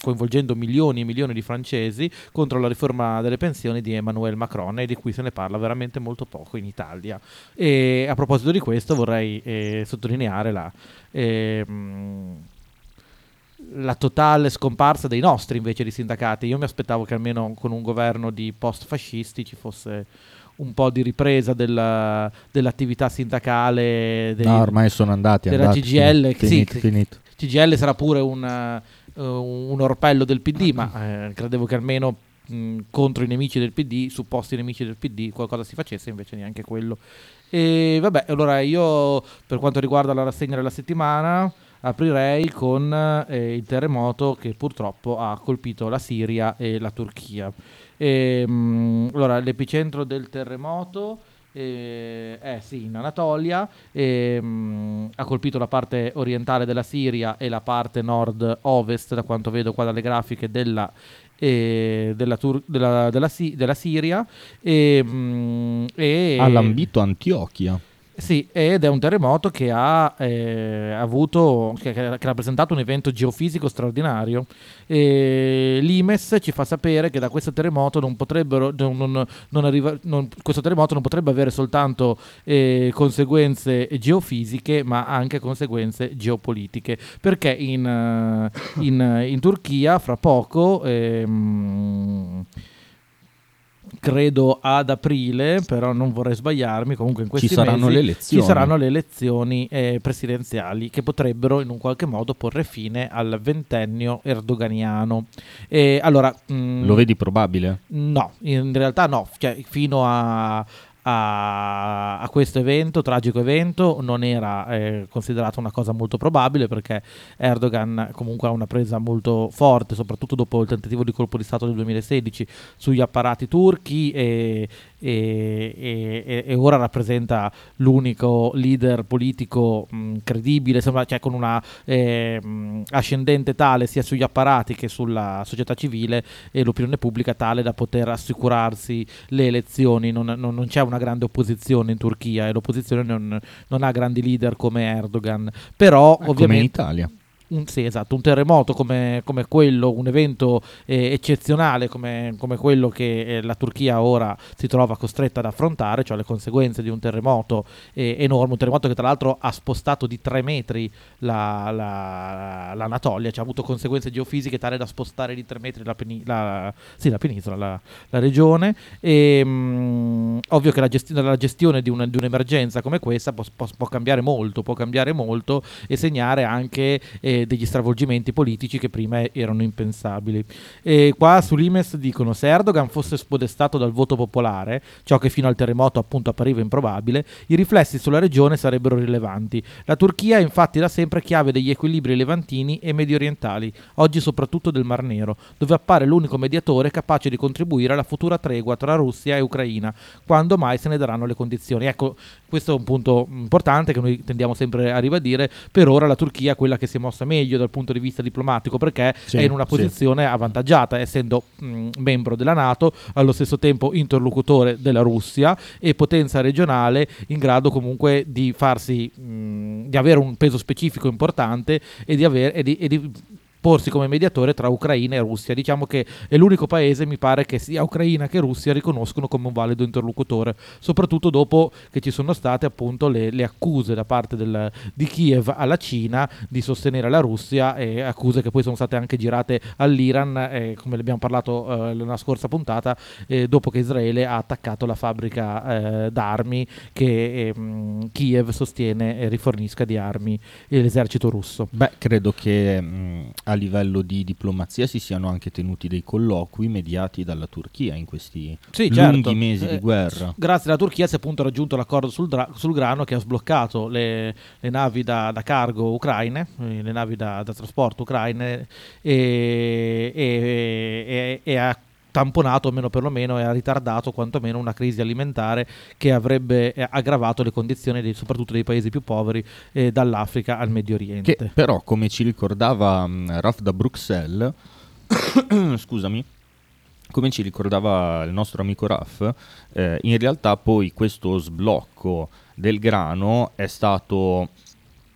coinvolgendo milioni e milioni di francesi contro la riforma delle pensioni di Emmanuel Macron e di cui se ne parla veramente molto poco in Italia. E a proposito di questo vorrei eh, sottolineare la... Eh, la totale scomparsa dei nostri invece di sindacati. Io mi aspettavo che almeno con un governo di post-fascisti ci fosse un po' di ripresa della, dell'attività sindacale. Dei, no, ormai sono andati. Della andati, CGL. Finito, sì, finito. CGL sarà pure un, uh, un orpello del PD, ma eh, credevo che almeno mh, contro i nemici del PD, supposti nemici del PD, qualcosa si facesse, invece neanche quello. E vabbè, allora io per quanto riguarda la rassegna della settimana aprirei con eh, il terremoto che purtroppo ha colpito la Siria e la Turchia. E, mh, allora, l'epicentro del terremoto eh, è sì, in Anatolia, e, ehm, mh, ha colpito la parte orientale della Siria e la parte nord-ovest, da quanto vedo qua dalle grafiche, della, eh, della, Tur- della, della, della, Siria. E, mh, e, ha lambito Antiochia. Sì, ed è un terremoto che ha eh, avuto, che, che, ha rappresentato un evento geofisico straordinario. E L'IMES ci fa sapere che da questo terremoto non potrebbero, non, non, non arriva, questo terremoto non potrebbe avere soltanto eh, conseguenze geofisiche, ma anche conseguenze geopolitiche. Perché in, uh, in, in Turchia fra poco. Ehm, credo ad aprile, però non vorrei sbagliarmi, comunque in questi ci saranno mesi le elezioni, ci saranno le elezioni eh, presidenziali che potrebbero in un qualche modo porre fine al ventennio erdoganiano. E, allora, mh, mm, Lo vedi probabile? No, in realtà no, cioè, fino a, a, a, questo evento, tragico evento, non era eh, considerato una cosa molto probabile perché Erdogan comunque ha una presa molto forte, soprattutto dopo il tentativo di colpo di Stato del 2016 sugli apparati turchi e, e, e, e ora rappresenta l'unico leader politico mh, credibile, sembra, cioè con una eh, ascendente tale sia sugli apparati che sulla società civile e l'opinione pubblica tale da poter assicurarsi le elezioni. Non, non, non c'è una grande opposizione in Turchia e l'opposizione non, non ha grandi leader come Erdogan. Però, ah, ovviamente. Come in Italia un, sì, esatto, un terremoto come, come quello, un evento eh, eccezionale come, come, quello che eh, la Turchia ora si trova costretta ad affrontare, cioè le conseguenze di un terremoto eh, enorme, un terremoto che tra l'altro ha spostato di tre metri la, la, l'Anatolia, cioè ha avuto conseguenze geofisiche tale da spostare di tre metri la, peni- la, sì, la penisola, la, regione. E, mh, mm, ovvio che la, gesti- gestione di, un, di, un'emergenza come questa può, può, può, cambiare molto, può cambiare molto e segnare anche eh, degli stravolgimenti politici che prima erano impensabili. E qua sull'Imes dicono se Erdogan fosse spodestato dal voto popolare, ciò che fino al terremoto appunto appariva improbabile, i riflessi sulla regione sarebbero rilevanti. La Turchia è infatti da sempre chiave degli equilibri levantini e medio orientali, oggi soprattutto del Mar Nero, dove appare l'unico mediatore capace di contribuire alla futura tregua tra Russia e Ucraina, quando mai se ne daranno le condizioni. Ecco, questo è un punto importante che noi tendiamo sempre a ribadire. Per ora la Turchia è quella che si è mossa meglio dal punto di vista diplomatico perché sì, è in una posizione sì. avvantaggiata, essendo mh, membro della Nato, allo stesso tempo interlocutore della Russia e potenza regionale in grado comunque di farsi mh, di avere un peso specifico importante e di, aver, e di, e di porsi come mediatore tra Ucraina e Russia. Diciamo che è l'unico paese, mi pare, che sia Ucraina che Russia riconoscono come un valido interlocutore, soprattutto dopo che ci sono state appunto le, le accuse da parte del, di Kiev alla Cina di sostenere la Russia e accuse che poi sono state anche girate all'Iran, eh, come abbiamo parlato eh, nella scorsa puntata, eh, dopo che Israele ha attaccato la fabbrica eh, d'armi che ehm, Kiev sostiene rifornisca di armi l'esercito russo. Beh, credo che mh, a livello di diplomazia si siano anche tenuti dei colloqui mediati dalla Turchia in questi sì, lunghi certo. mesi eh, di guerra. Grazie alla Turchia si è appunto raggiunto l'accordo sul, dra- sul grano che ha sbloccato le, le navi da, da, cargo ucraine, eh, le navi da, da trasporto ucraine e, e, e, e ha tamponato, almeno perlomeno, e ha ritardato quantomeno una crisi alimentare che avrebbe eh, aggravato le condizioni dei, soprattutto dei paesi più poveri eh, dall'Africa al Medio Oriente. Che però, come ci ricordava um, Raf da Bruxelles, scusami, come ci ricordava il nostro amico Raf, eh, in realtà poi questo sblocco del grano è stato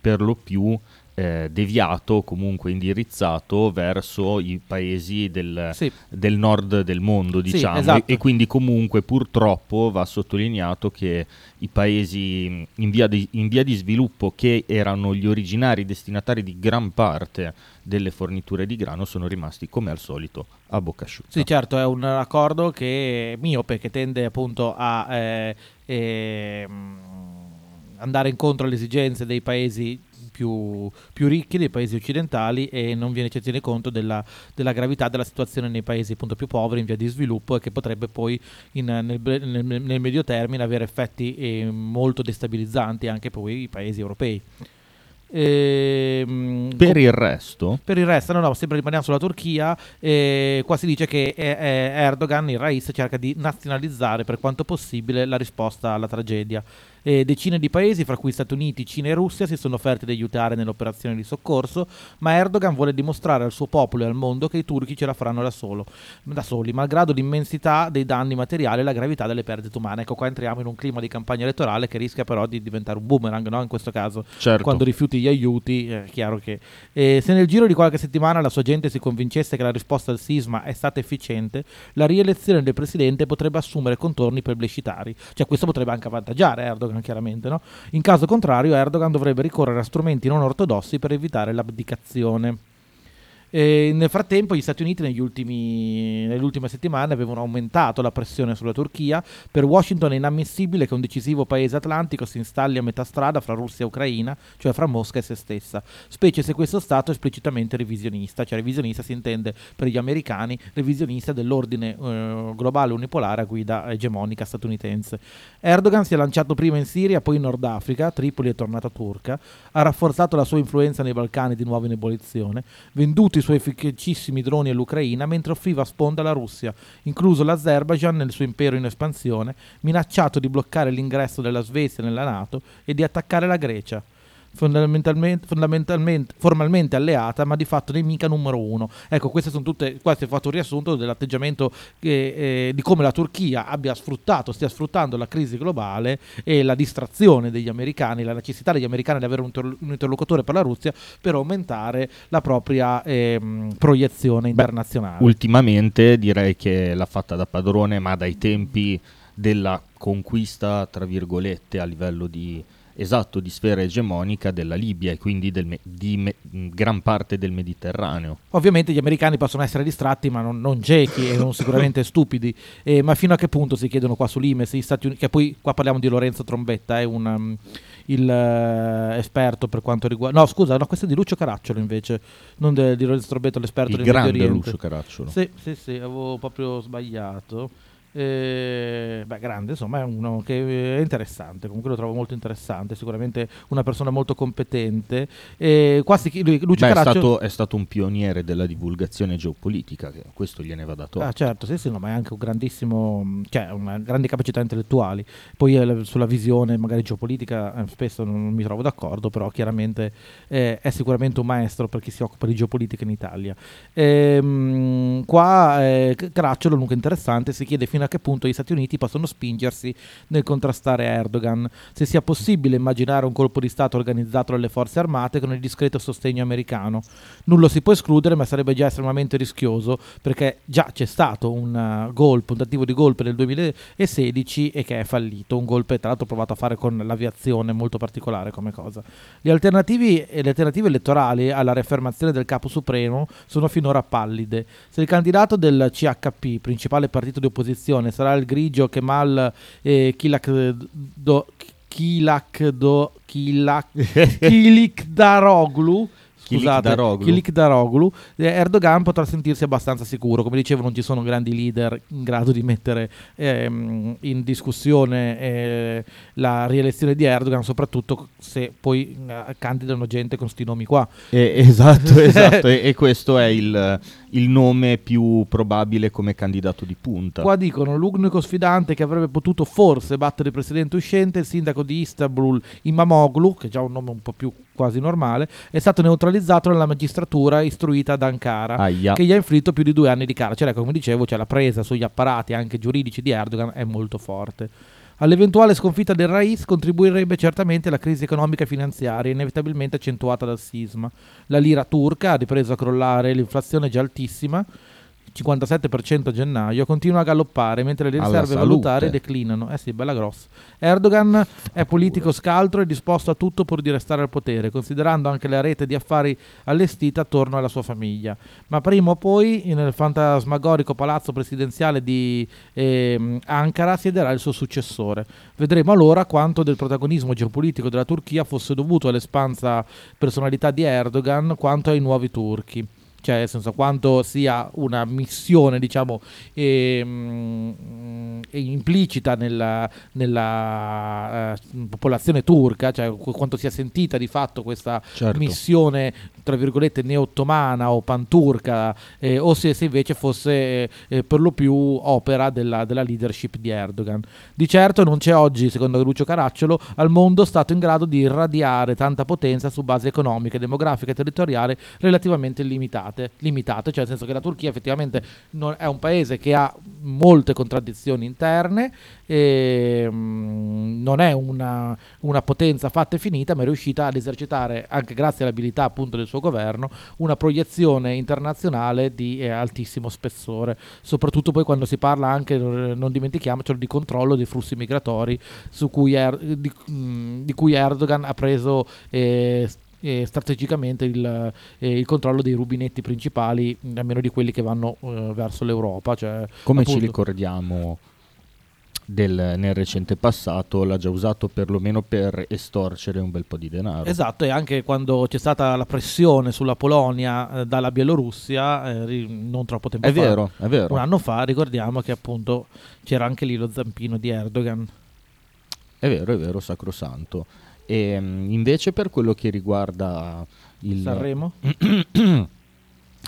per lo più eh, deviato, comunque indirizzato verso i paesi del, Sì. del nord del mondo, Sì, diciamo, esatto. e, e quindi comunque purtroppo va sottolineato che i paesi in via, di, in via di sviluppo che erano gli originari destinatari di gran parte delle forniture di grano sono rimasti come al solito a bocca asciutta. Sì, certo, è un accordo che è miope, che tende appunto a eh, ehm, andare incontro alle esigenze dei paesi più, più ricchi, dei paesi occidentali e non viene ci tiene conto della, della gravità della situazione nei paesi appunto più poveri in via di sviluppo e che potrebbe poi in- nel, nel- nel medio termine avere effetti eh, molto destabilizzanti anche poi i paesi europei. Ehm, Per il resto, per il resto, no, no, sempre rimaniamo sulla Turchia. eh, qua si dice che eh, eh, Erdogan, il Rais, cerca di nazionalizzare per quanto possibile la risposta alla tragedia. E decine di paesi, fra cui Stati Uniti, Cina e Russia, si sono offerti di aiutare nell'operazione di soccorso, ma Erdogan vuole dimostrare al suo popolo e al mondo che i turchi ce la faranno da, solo, da soli, malgrado l'immensità dei danni materiali e la gravità delle perdite umane. Ecco, qua entriamo in un clima di campagna elettorale che rischia però di diventare un boomerang, no? In questo caso, certo, quando rifiuti gli aiuti, è chiaro che eh, se nel giro di qualche settimana la sua gente si convincesse che la risposta al sisma è stata efficiente, la rielezione del presidente potrebbe assumere contorni plebiscitari. Cioè questo potrebbe anche avvantaggiare Erdogan, chiaramente. No? In caso contrario, Erdogan dovrebbe ricorrere a strumenti non ortodossi per evitare l'abdicazione. E nel frattempo gli Stati Uniti ultimi- nelle ultime settimane avevano aumentato la pressione sulla Turchia. Per Washington è inammissibile che un decisivo paese atlantico si installi a metà strada fra Russia e Ucraina, cioè fra Mosca e se stessa, specie se questo Stato è esplicitamente revisionista, cioè revisionista si intende per gli americani, revisionista dell'ordine eh, globale unipolare a guida egemonica statunitense. Erdogan si è lanciato prima in Siria, poi in Nord Africa, Tripoli è tornata turca, ha rafforzato la sua influenza nei Balcani di nuovo in ebollizione, venduto i suoi efficacissimi droni all'Ucraina mentre offriva sponda alla Russia, incluso l'Azerbaijan nel suo impero in espansione, minacciato di bloccare l'ingresso della Svezia nella Nato e di attaccare la Grecia. Fondamentalmente, fondamentalmente- formalmente alleata, ma di fatto nemica numero uno. Ecco, queste sono tutte. Qua si è fatto un riassunto dell'atteggiamento che, eh, di come la Turchia abbia sfruttato, stia sfruttando la crisi globale e la distrazione degli americani, la necessità degli americani di avere un, interlo- un interlocutore per la Russia per aumentare la propria ehm, proiezione internazionale. ultimamente direi che l'ha fatta da padrone, ma dai tempi della conquista, tra virgolette, a livello di esatto di sfera egemonica della Libia e quindi me- di me- gran parte del Mediterraneo. Ovviamente gli americani possono essere distratti, ma non, non ciechi e non sicuramente stupidi. Eh, ma fino a che punto si chiedono qua sull'Imes, gli Stati Uniti, che poi qua parliamo di Lorenzo Trombetta, è un um, il eh, esperto per quanto riguarda. No, scusa, no, questo è di Lucio Caracciolo invece, non de- di Lorenzo Trombetta, l'esperto Il del grande. Lucio Caracciolo. Sì, sì, sì, avevo proprio sbagliato. Eh, beh, grande, insomma, è uno che è interessante. Comunque lo trovo molto interessante. Sicuramente una persona molto competente. E qua si, lui- Lucio Beh, è, Caracciolo. stato, è stato un pioniere della divulgazione geopolitica, questo gliene va dato. Ah, certo, sì, sì, no, ma è anche un grandissimo, cioè una grandi capacità intellettuali. Poi eh, la- sulla visione magari geopolitica eh, spesso non mi trovo d'accordo, però chiaramente eh, è sicuramente un maestro per chi si occupa di geopolitica in Italia. Ehm, qua eh, Caracciolo, lungo interessante, si chiede fino a che punto gli Stati Uniti possono spingersi nel contrastare Erdogan, se sia possibile immaginare un colpo di Stato organizzato dalle forze armate con il discreto sostegno americano. Nulla si può escludere, ma sarebbe già estremamente rischioso perché già c'è stato un uh, golpe, un tentativo di golpe nel 2016 e che è fallito. Un golpe, tra l'altro, provato a fare con l'aviazione, molto particolare come cosa. Le alternativi- e le alternative elettorali alla riaffermazione del capo supremo sono finora pallide. Se il candidato del CHP, principale partito di opposizione, sarà il grigio Kemal eh, Kilakdo- Kilakdo- Kilak- Kilikdaroglu. Scusate, Kilikdaroglu. Kilikdaroglu, eh, Erdogan potrà sentirsi abbastanza sicuro. Come dicevo, non ci sono grandi leader in grado di mettere ehm, in discussione eh, la rielezione di Erdogan, soprattutto se poi eh, candidano gente con sti nomi qua. Eh, esatto, esatto. e, e questo è il, il nome più probabile come candidato di punta. Qua dicono l'unico sfidante che avrebbe potuto forse battere il presidente uscente, il sindaco di Istanbul, Imamoglu, che è già un nome un po' più quasi normale, è stato neutralizzato dalla magistratura istruita ad Ankara. Aia. che gli ha inflitto più di due anni di carcere. Ecco, come dicevo, cioè la presa sugli apparati anche giuridici di Erdogan è molto forte. All'eventuale sconfitta del Raiz contribuirebbe certamente la crisi economica e finanziaria, inevitabilmente accentuata dal sisma. La lira turca ha ripreso a crollare, l'inflazione è già altissima, 57% a gennaio, continua a galoppare mentre le riserve valutarie declinano. Eh sì, bella grossa. Erdogan è politico scaltro e disposto a tutto pur di restare al potere, considerando anche la rete di affari allestita attorno alla sua famiglia. Ma prima o poi nel fantasmagorico palazzo presidenziale di ehm, Ankara siederà il suo successore. Vedremo allora quanto del protagonismo geopolitico della Turchia fosse dovuto all'espansa personalità di Erdogan quanto ai nuovi turchi cioè nel senso quanto sia una missione diciamo ehm, implicita nella, nella eh, popolazione turca, cioè qu- quanto sia sentita di fatto questa Certo. missione tra virgolette neo-ottomana o panturca eh, o se, se invece fosse eh, per lo più opera della, della leadership di Erdogan. Di certo non c'è oggi, secondo Lucio Caracciolo, al mondo stato in grado di irradiare tanta potenza su base economica, demografica e territoriale relativamente limitate, limitate, cioè nel senso che la Turchia effettivamente non- è un paese che ha molte contraddizioni interne, e, mm, non è una, una potenza fatta e finita, ma è riuscita ad esercitare, anche grazie all'abilità appunto del suo governo, una proiezione internazionale di eh, altissimo spessore, soprattutto poi quando si parla anche, eh, non dimentichiamocelo, di controllo dei flussi migratori su cui Er- di, mm, di cui Erdogan ha preso eh, eh, strategicamente il, eh, il controllo dei rubinetti principali, mh, almeno di quelli che vanno eh, verso l'Europa. Cioè, Come ci appunto- ricordiamo del- nel recente passato, l'ha già usato perlomeno per estorcere un bel po' di denaro. Esatto, e anche quando c'è stata la pressione sulla Polonia eh, dalla Bielorussia, eh, ri- non troppo tempo È fa, vero, è vero. un anno fa, ricordiamo che appunto c'era anche lì lo zampino di Erdogan. È vero, è vero, sacrosanto. E mh, invece per quello che riguarda il, Sanremo?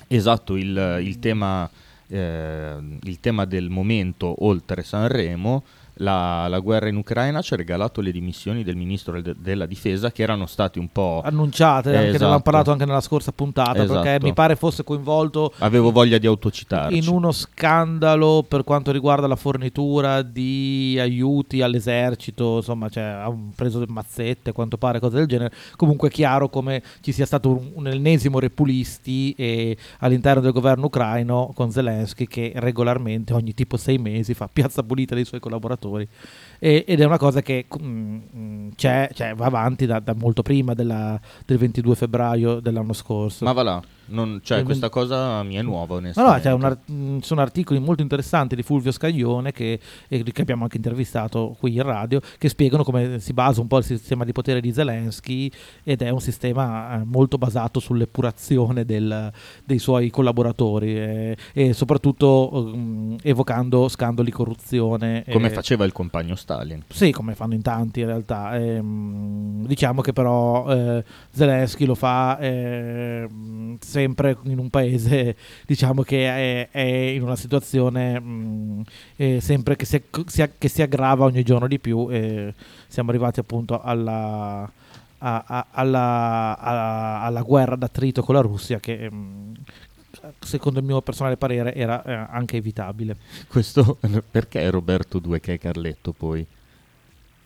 Esatto, il, il tema, eh, il tema del momento oltre Sanremo, la, la guerra in Ucraina ci ha regalato le dimissioni del ministro de- della difesa che erano stati un po'... Annunciate, Eh, anche ne avevamo esatto. parlato anche nella scorsa puntata, perché Esatto. mi pare fosse coinvolto Avevo voglia di autocitarci. in uno scandalo per quanto riguarda la fornitura di aiuti all'esercito, insomma, cioè, ha un- preso mazzette, quanto pare, cose del genere. Comunque è chiaro come ci sia stato un, un ennesimo repulisti eh, all'interno del governo ucraino con Zelensky che regolarmente ogni tipo sei mesi fa piazza pulita dei suoi collaboratori. story. E- ed è una cosa che mm, mm, c'è, cioè, va avanti da, da molto prima della- del 22 febbraio dell'anno scorso. Ma va là, non- cioè, questa cosa mi è nuova No, onestamente. no, c'è un mh, sono articoli molto interessanti di Fulvio Scaglione che, e che abbiamo anche intervistato qui in radio che spiegano come si basa un po' il sistema di potere di Zelensky ed è un sistema eh, molto basato sull'epurazione del- dei suoi collaboratori eh, e soprattutto mh, evocando scandali corruzione. Come eh, faceva il compagno Stalin. sì, come fanno in tanti in realtà. Ehm, diciamo che però eh, Zelensky lo fa ehm, sempre in un paese diciamo che è, è in una situazione mh, eh, sempre che si, si- che si aggrava ogni giorno di più e siamo arrivati appunto alla, a- a- alla, a- alla guerra d'attrito con la Russia che mh, secondo il mio personale parere era eh, anche evitabile. Questo perché Roberto 2 che è Carletto poi?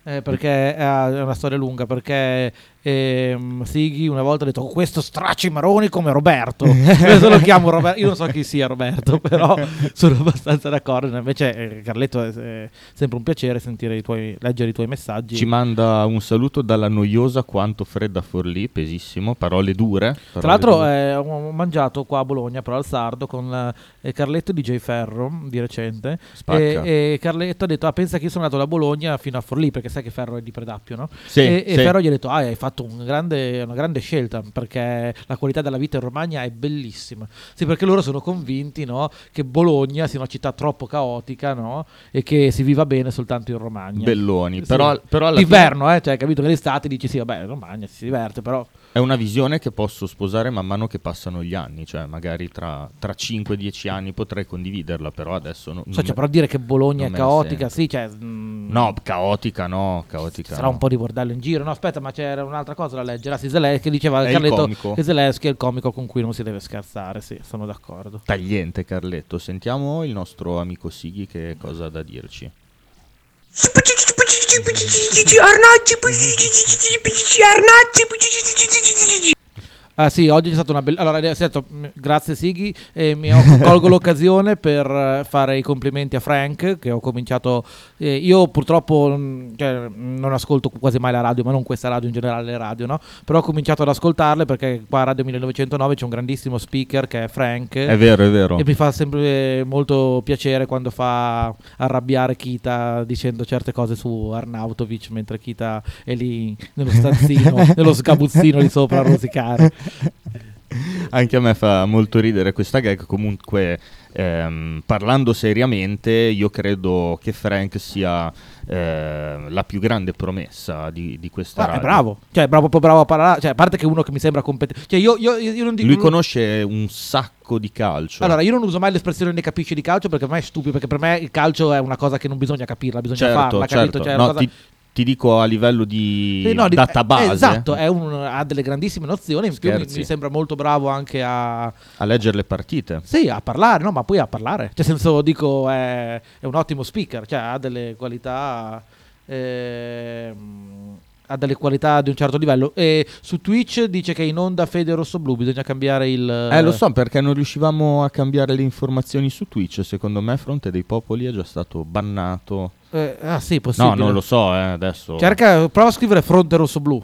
Eh, perché è è una storia lunga, perché ehm, Sighi una volta ha detto "Oh, questo stracci maroni come Roberto. Questo lo chiamo Roberto. Io non so chi sia Roberto, però sono abbastanza d'accordo. Invece eh, Carletto è, è sempre un piacere sentire i tuoi, leggere i tuoi messaggi. Ci manda un saluto dalla noiosa quanto fredda Forlì, pesissimo, parole dure. Tra parole l'altro dure. eh, ho mangiato qua a Bologna, però al Sardo, con eh, Carletto e DJ Ferro di recente. E, e Carletto ha detto: ah, Pensa che io sono andato da Bologna fino a Forlì, perché sai che Ferro è di Predappio, no? Sì, e, e sì. Ferro gli ha detto: Ah, hai fatto un grande- una grande scelta perché la qualità della vita in Romagna è bellissima. Sì, perché loro sono convinti no, che Bologna sia una città troppo caotica no, e che si viva bene soltanto in Romagna. Belloni, Sì. però, però alla fine D'inverno, eh, cioè, capito che l'estate dici sì, vabbè, in Romagna si diverte, però è una visione che posso sposare man mano che passano gli anni, cioè magari tra, tra 5-10 anni potrei condividerla, però adesso no, So, non cioè, me- però dire che Bologna non è caotica, sì, cioè. mm, No, caotica no, caotica Sarà no. un po' di bordello in giro. No, aspetta, ma c'era un'altra cosa da leggere. Ah, sì, Zelensky diceva È il Carletto comico. che Zelensky è il comico con cui non si deve scherzare. Sì, sono d'accordo. Tagliente Carletto, sentiamo il nostro amico Sighi che cosa ha da dirci. Арнат, Ah sì, oggi è stata una bella... Allora, m- grazie Sighi, e mi colgo l'occasione per eh, fare i complimenti a Frank, che ho cominciato... eh, io purtroppo mm, cioè, non ascolto quasi mai la radio, ma non questa radio, in generale le radio, no? Però ho cominciato ad ascoltarle perché qua a Radio 1909 c'è un grandissimo speaker che è Frank. È vero, è vero. E mi fa sempre molto piacere quando fa arrabbiare Kita dicendo certe cose su Arnautovic mentre Kita è lì nello stanzino, nello sgabuzzino lì sopra a rosicare. Anche a me fa molto ridere questa gag. Comunque, ehm, parlando seriamente, io credo che Frank sia eh, la più grande promessa di, di questa Ma è bravo, cioè è bravo, proprio bravo a parlare, cioè a parte che uno che mi sembra competente. Cioè io, io, io non dico... Lui conosce un sacco di calcio. Allora, io non uso mai l'espressione ne capisci di calcio perché per me è stupido, perché per me il calcio è una cosa che non bisogna capirla, bisogna certo, farla, capito? certo. Cioè, è No, ti, ti dico a livello di Sì, no, di- database, eh, esatto, è un- ha delle grandissime nozioni, in più mi, mi sembra molto bravo anche a, a leggere le partite. Sì, a parlare, no, ma poi a parlare. Cioè, senso dico, è, è un ottimo speaker, cioè ha delle qualità. ehm, ha delle qualità di un certo livello. E su Twitch dice che in onda Fede Rosso Blu, bisogna cambiare il. Eh, lo so perché non riuscivamo a cambiare le informazioni su Twitch. Secondo me, Fronte dei Popoli è già stato bannato. Eh, ah, sì, No, possibile. non lo so, eh, adesso. Cerca, prova a scrivere Fronte Rosso Blu.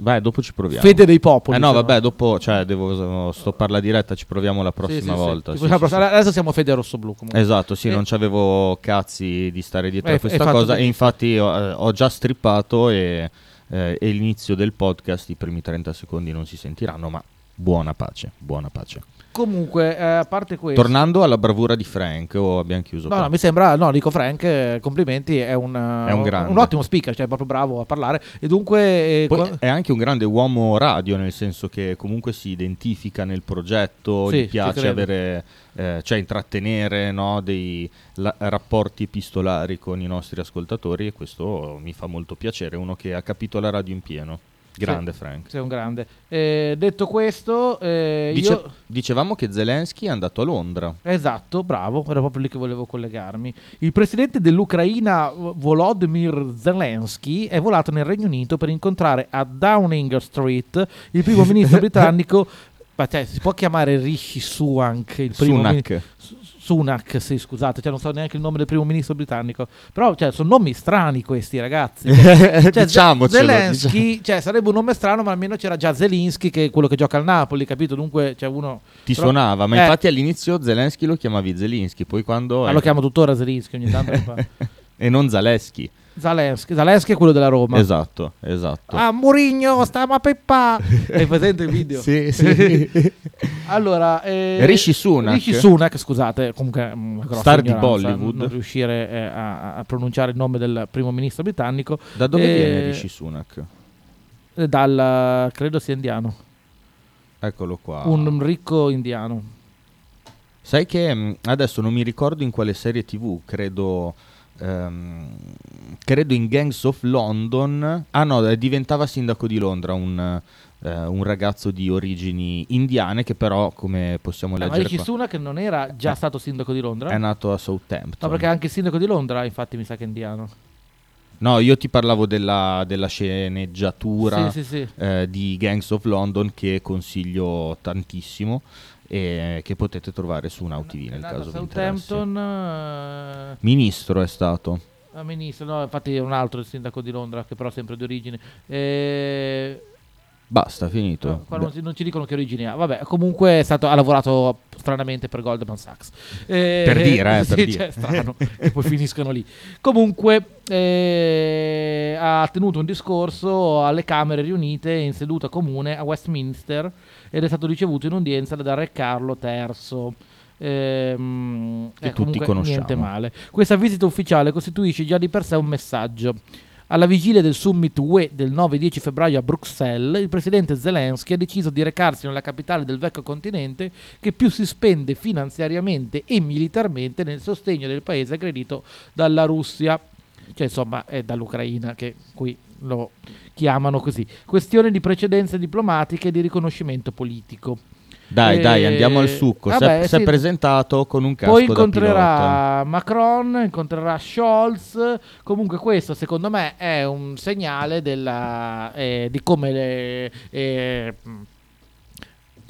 Vai, dopo ci proviamo. Fede dei popoli. Eh no, se no. vabbè, dopo, cioè, devo, sto per la diretta, ci proviamo la prossima sì, volta. Sì, sì, prossima-. Adesso siamo Fede Rosso Blu. Comunque. Esatto, sì, Eh. non c'avevo cazzi di stare dietro Eh, a hai questa cosa e benissimo. infatti ho, eh, ho già strippato e, eh, e l'inizio del podcast, i primi 30 secondi non si sentiranno, ma buona pace, buona pace. Comunque, eh, a parte questo. Tornando alla bravura di Frank, o abbiamo chiuso No, no, mi sembra, no, dico Frank, eh, complimenti, è un, È un grande. ottimo speaker, cioè è proprio bravo a parlare. E dunque, eh, qua- è anche un grande uomo radio, nel senso che comunque si identifica nel progetto, Sì, gli piace avere, eh, cioè intrattenere no, dei la- rapporti epistolari con i nostri ascoltatori e questo mi fa molto piacere, uno che ha capito la radio in pieno. Grande Frank. sei un grande. Eh, detto questo, eh, Dice- io... Dicevamo che Zelensky è andato a Londra. Esatto, bravo, era proprio lì che volevo collegarmi. Il presidente dell'Ucraina Volodymyr Zelensky è volato nel Regno Unito per incontrare a Downing Street il primo ministro britannico. Cioè, si può chiamare Rishi Sunak, il primo Sunak. Su- Sunak, sì, scusate, cioè non so neanche il nome del primo ministro britannico. Però cioè, sono nomi strani questi ragazzi. Cioè, Cioè, Diciamocelo, Zelensky, cioè, sarebbe un nome strano, ma almeno c'era già Zelensky, che è quello che gioca al Napoli, capito? Dunque, c'è uno. Ti Però- suonava, ma Eh. infatti all'inizio Zelensky lo chiamavi Zelensky, poi quando... Ma lo chiamo tuttora Zelensky ogni tanto. e non Zaleschi. Zelensky, Zelensky è quello della Roma. Esatto, esatto. Ah, Murigno, stiamo a Peppa. Hai presente il video? Sì, sì. allora, eh, Rishi Sunak. Rishi Sunak, scusate, comunque mm, Star di Bollywood. Non riuscire eh, a, a pronunciare il nome del primo ministro britannico Da dove Eh, viene Rishi Sunak? eh, dal credo sia indiano, Eccolo qua. un ricco indiano. Sai che mh, adesso non mi ricordo in quale serie TV, credo ehm, credo in Gangs of London. Ah no, eh, diventava sindaco di Londra un, eh, un ragazzo di origini indiane che però, come possiamo Eh, ma leggere Rishi qua, Sunak non era già Eh. stato sindaco di Londra? è nato a Southampton. No, perché anche il sindaco di Londra, infatti, mi sa che è indiano. No, io ti parlavo della, della sceneggiatura Sì, sì, sì. eh, di Gangs of London che consiglio tantissimo e che potete trovare su Now TV nel caso vi interessi. Southampton, eh, Ministro è stato. a ministro, no, infatti è un altro il sindaco di Londra, che però è sempre di origine. Eh, Basta, finito. no, non, si- non ci dicono che origine ha. Vabbè, comunque è stato, ha lavorato stranamente per Goldman Sachs. Eh, Per dire, eh, sì, per cioè, dire. strano, e poi finiscono lì. Comunque eh, ha tenuto un discorso alle Camere riunite in seduta comune a Westminster ed è stato ricevuto in udienza da Re Carlo III. Ehm, Che eh, tutti conosciamo. Niente male. Questa visita ufficiale costituisce già di per sé un messaggio. Alla vigilia del summit UE del 9-10 febbraio a Bruxelles, il presidente Zelensky ha deciso di recarsi nella capitale del vecchio continente che più si spende finanziariamente e militarmente nel sostegno del paese aggredito dalla Russia, cioè insomma è dall'Ucraina che qui lo chiamano così. Questione di precedenze diplomatiche e di riconoscimento politico. Dai, e... dai, andiamo al succo. Vabbè, si, è, sì. presentato con un casco Poi incontrerà Macron, incontrerà Scholz. Comunque questo secondo me è un segnale della, eh, di come le, eh,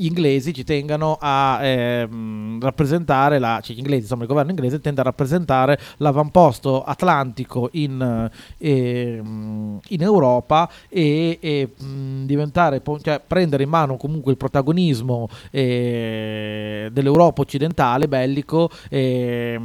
gli inglesi ci tengano a ehm, rappresentare, la, cioè gli inglesi, insomma il governo inglese tende a rappresentare l'avamposto atlantico in, eh, in Europa e, e mh, diventare, cioè prendere in mano comunque il protagonismo eh, dell'Europa occidentale bellico. Eh,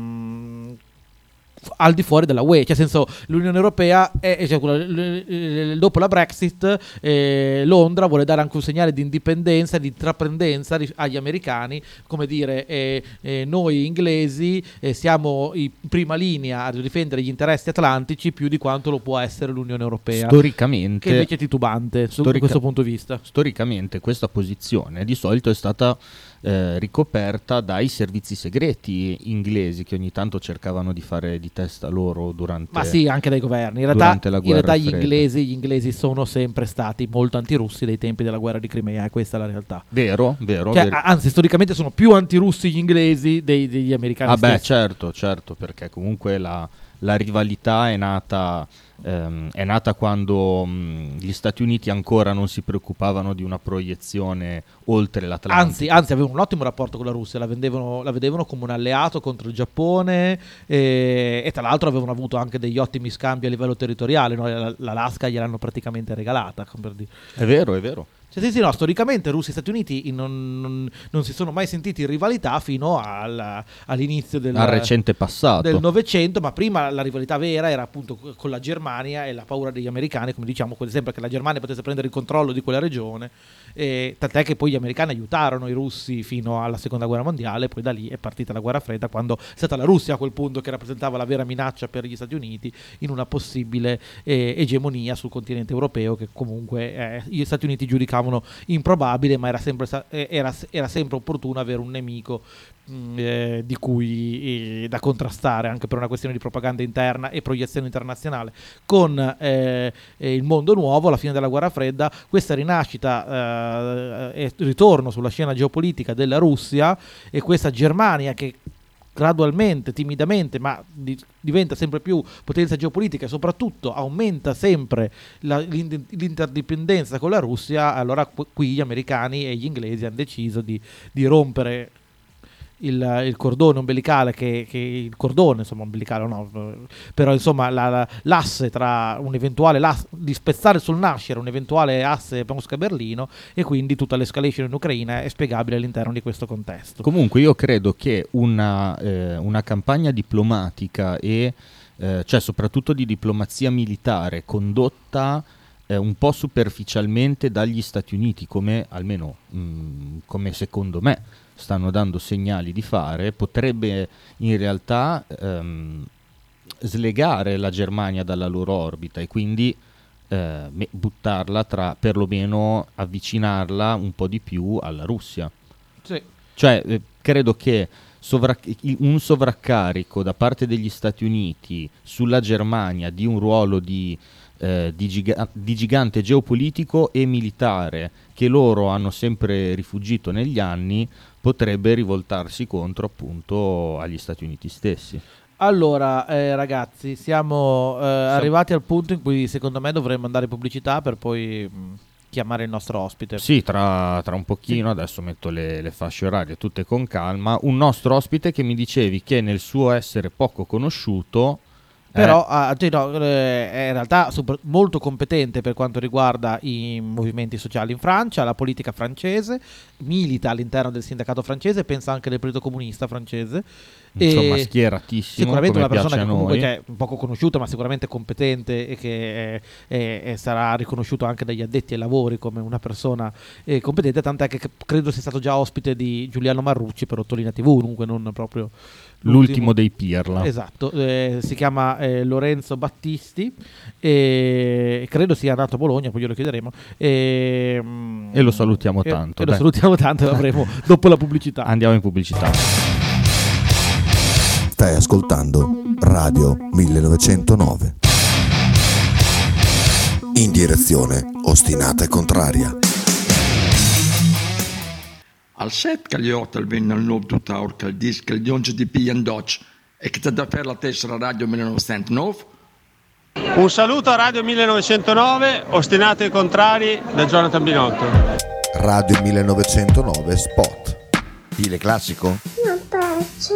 al di fuori della UE, cioè nel senso l'Unione Europea è, cioè, dopo la Brexit eh, Londra vuole dare anche un segnale di indipendenza, di intraprendenza agli americani, come dire eh, eh, noi inglesi eh, siamo in prima linea a difendere gli interessi atlantici più di quanto lo può essere l'Unione Europea. Storicamente, che invece è titubante storica- da questo punto di vista. Storicamente questa posizione di solito è stata eh, ricoperta dai servizi segreti inglesi che ogni tanto cercavano di fare di testa loro durante Ma sì, anche dai governi. In realtà, in realtà gli, inglesi, gli, inglesi, sono sempre stati molto antirussi dai tempi della guerra di Crimea, questa è la realtà. Vero, vero. Cioè, vero. Anzi, storicamente sono più antirussi gli inglesi dei, degli americani. Ah, stessi. beh, certo, certo, perché comunque la, la rivalità è nata ehm, è nata quando mh, gli Stati Uniti ancora non si preoccupavano di una proiezione oltre l'Atlantico. Anzi, anzi avevano un ottimo rapporto con la Russia, la, vendevano, la vedevano come un alleato contro il Giappone e, e, tra l'altro avevano avuto anche degli ottimi scambi a livello territoriale, no? l'Alaska gliel'hanno praticamente regalata. È vero, è vero. Cioè, sì, sì, no, storicamente Russia e Stati Uniti non, non, non, si sono mai sentiti in rivalità fino al, all'inizio del, Al recente passato. del Novecento, ma prima la rivalità vera era appunto con la Germania e la paura degli americani, come diciamo, sempre che la Germania potesse prendere il controllo di quella regione e tant'è che poi gli americani aiutarono i russi fino alla seconda guerra mondiale, poi da lì è partita la guerra fredda quando è stata la Russia a quel punto che rappresentava la vera minaccia per gli Stati Uniti in una possibile eh, egemonia sul continente europeo che comunque eh, gli Stati Uniti giudicavano improbabile, ma era sempre, eh, era, era sempre opportuno avere un nemico eh, di cui eh, da contrastare anche per una questione di propaganda interna e proiezione internazionale con eh, il mondo nuovo alla fine della guerra fredda questa rinascita eh, e ritorno sulla scena geopolitica della Russia e questa Germania che gradualmente, timidamente, ma di, diventa sempre più potenza geopolitica e soprattutto aumenta sempre la, l'interdipendenza con la Russia, allora qui gli americani e gli inglesi hanno deciso di, di rompere il, il, cordone ombelicale che, che, il cordone insomma ombelicale no però insomma la, la, l'asse tra un eventuale di spezzare sul nascere un eventuale asse Mosca-Berlino e quindi tutta l'escalation in Ucraina è spiegabile all'interno di questo contesto. Comunque io credo che una, eh, una campagna diplomatica e eh, cioè soprattutto di diplomazia militare condotta eh, un po' superficialmente dagli Stati Uniti come almeno mh, mm, come secondo me stanno dando segnali di fare, potrebbe in realtà ehm, slegare la Germania dalla loro orbita e quindi eh, buttarla tra, perlomeno avvicinarla un po' di più alla Russia. Sì. Cioè, eh, credo che sovrac- un sovraccarico da parte degli Stati Uniti sulla Germania di un ruolo di, eh, di, giga- di gigante geopolitico e militare che loro hanno sempre rifugito negli anni potrebbe rivoltarsi contro appunto agli Stati Uniti stessi. Allora, eh, ragazzi, siamo eh, arrivati al punto in cui secondo me dovremmo andare in pubblicità per poi mh, chiamare il nostro ospite. Sì, tra, tra un pochino, sì. adesso metto le, le, fasce orarie tutte con calma. Un nostro ospite che mi dicevi che nel suo essere poco conosciuto però eh. è in realtà molto competente per quanto riguarda i movimenti sociali in Francia, la politica francese, milita all'interno del sindacato francese, pensa anche del partito comunista francese. Insomma, schieratissimo. Sicuramente una persona che comunque è poco conosciuta, ma sicuramente competente e che è, è, sarà riconosciuto anche dagli addetti ai lavori come una persona eh, competente. Tant'è che credo sia stato già ospite di Giuliano Marrucci per Ottolina TV, dunque non proprio l'ultimo, dei Pirla. Esatto, eh, si chiama eh, Lorenzo Battisti e credo sia nato a Bologna, poi glielo chiederemo. E, e lo salutiamo e, tanto. E, lo salutiamo tanto e l'avremo dopo la pubblicità. Andiamo in pubblicità. Stai ascoltando Radio 1909. In direzione ostinata e contraria. Al set che gli otto al venne al nuovo tuttaur che il disco il dionge di Pian Dodge e che da per la tessera radio 1909. Un saluto a Radio 1909, ostinato e contrari da Jonathan Binotto. Radio 1909 Spot. Stile classico? Non piace,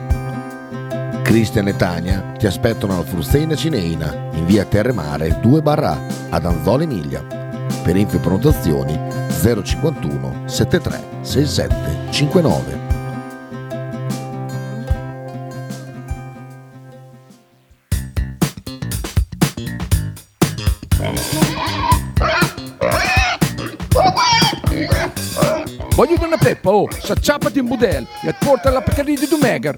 Cristian e Tania ti aspettano alla Fruzeina Cineina in via Terremare 2 barra ad Anzola Emilia. Per info e prenotazioni 051 73 67 59. Voglio una peppa, oh, s'acciappati in budel e porta la Pcaridi di Dumegar.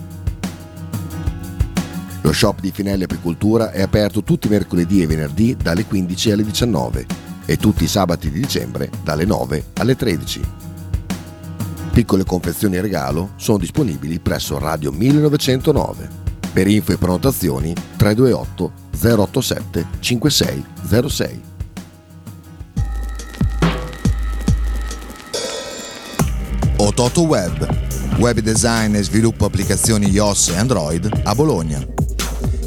Lo shop di Finelli Apicoltura è aperto tutti i mercoledì e venerdì dalle 15 alle 19 e tutti i sabati di dicembre dalle 9 alle 13. Piccole confezioni e regalo sono disponibili presso Radio 1909. Per info e prenotazioni 328 087 5606. Ototo Web, web design e sviluppo applicazioni iOS e Android a Bologna.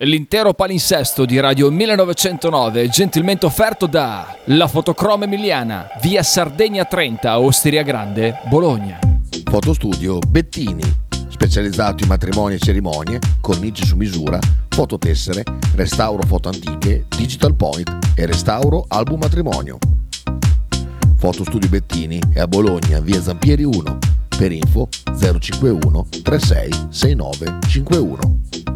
L'intero palinsesto di Radio 1909 è gentilmente offerto da La Fotocroma Emiliana, via Sardegna 30, Osteria Grande, Bologna. Fotostudio Bettini, specializzato in matrimoni e cerimonie, cornici su misura, fototessere, restauro foto antiche, digital point e restauro album matrimonio. Fotostudio Bettini è a Bologna, via Zampieri 1. Per info 051 36 69 51.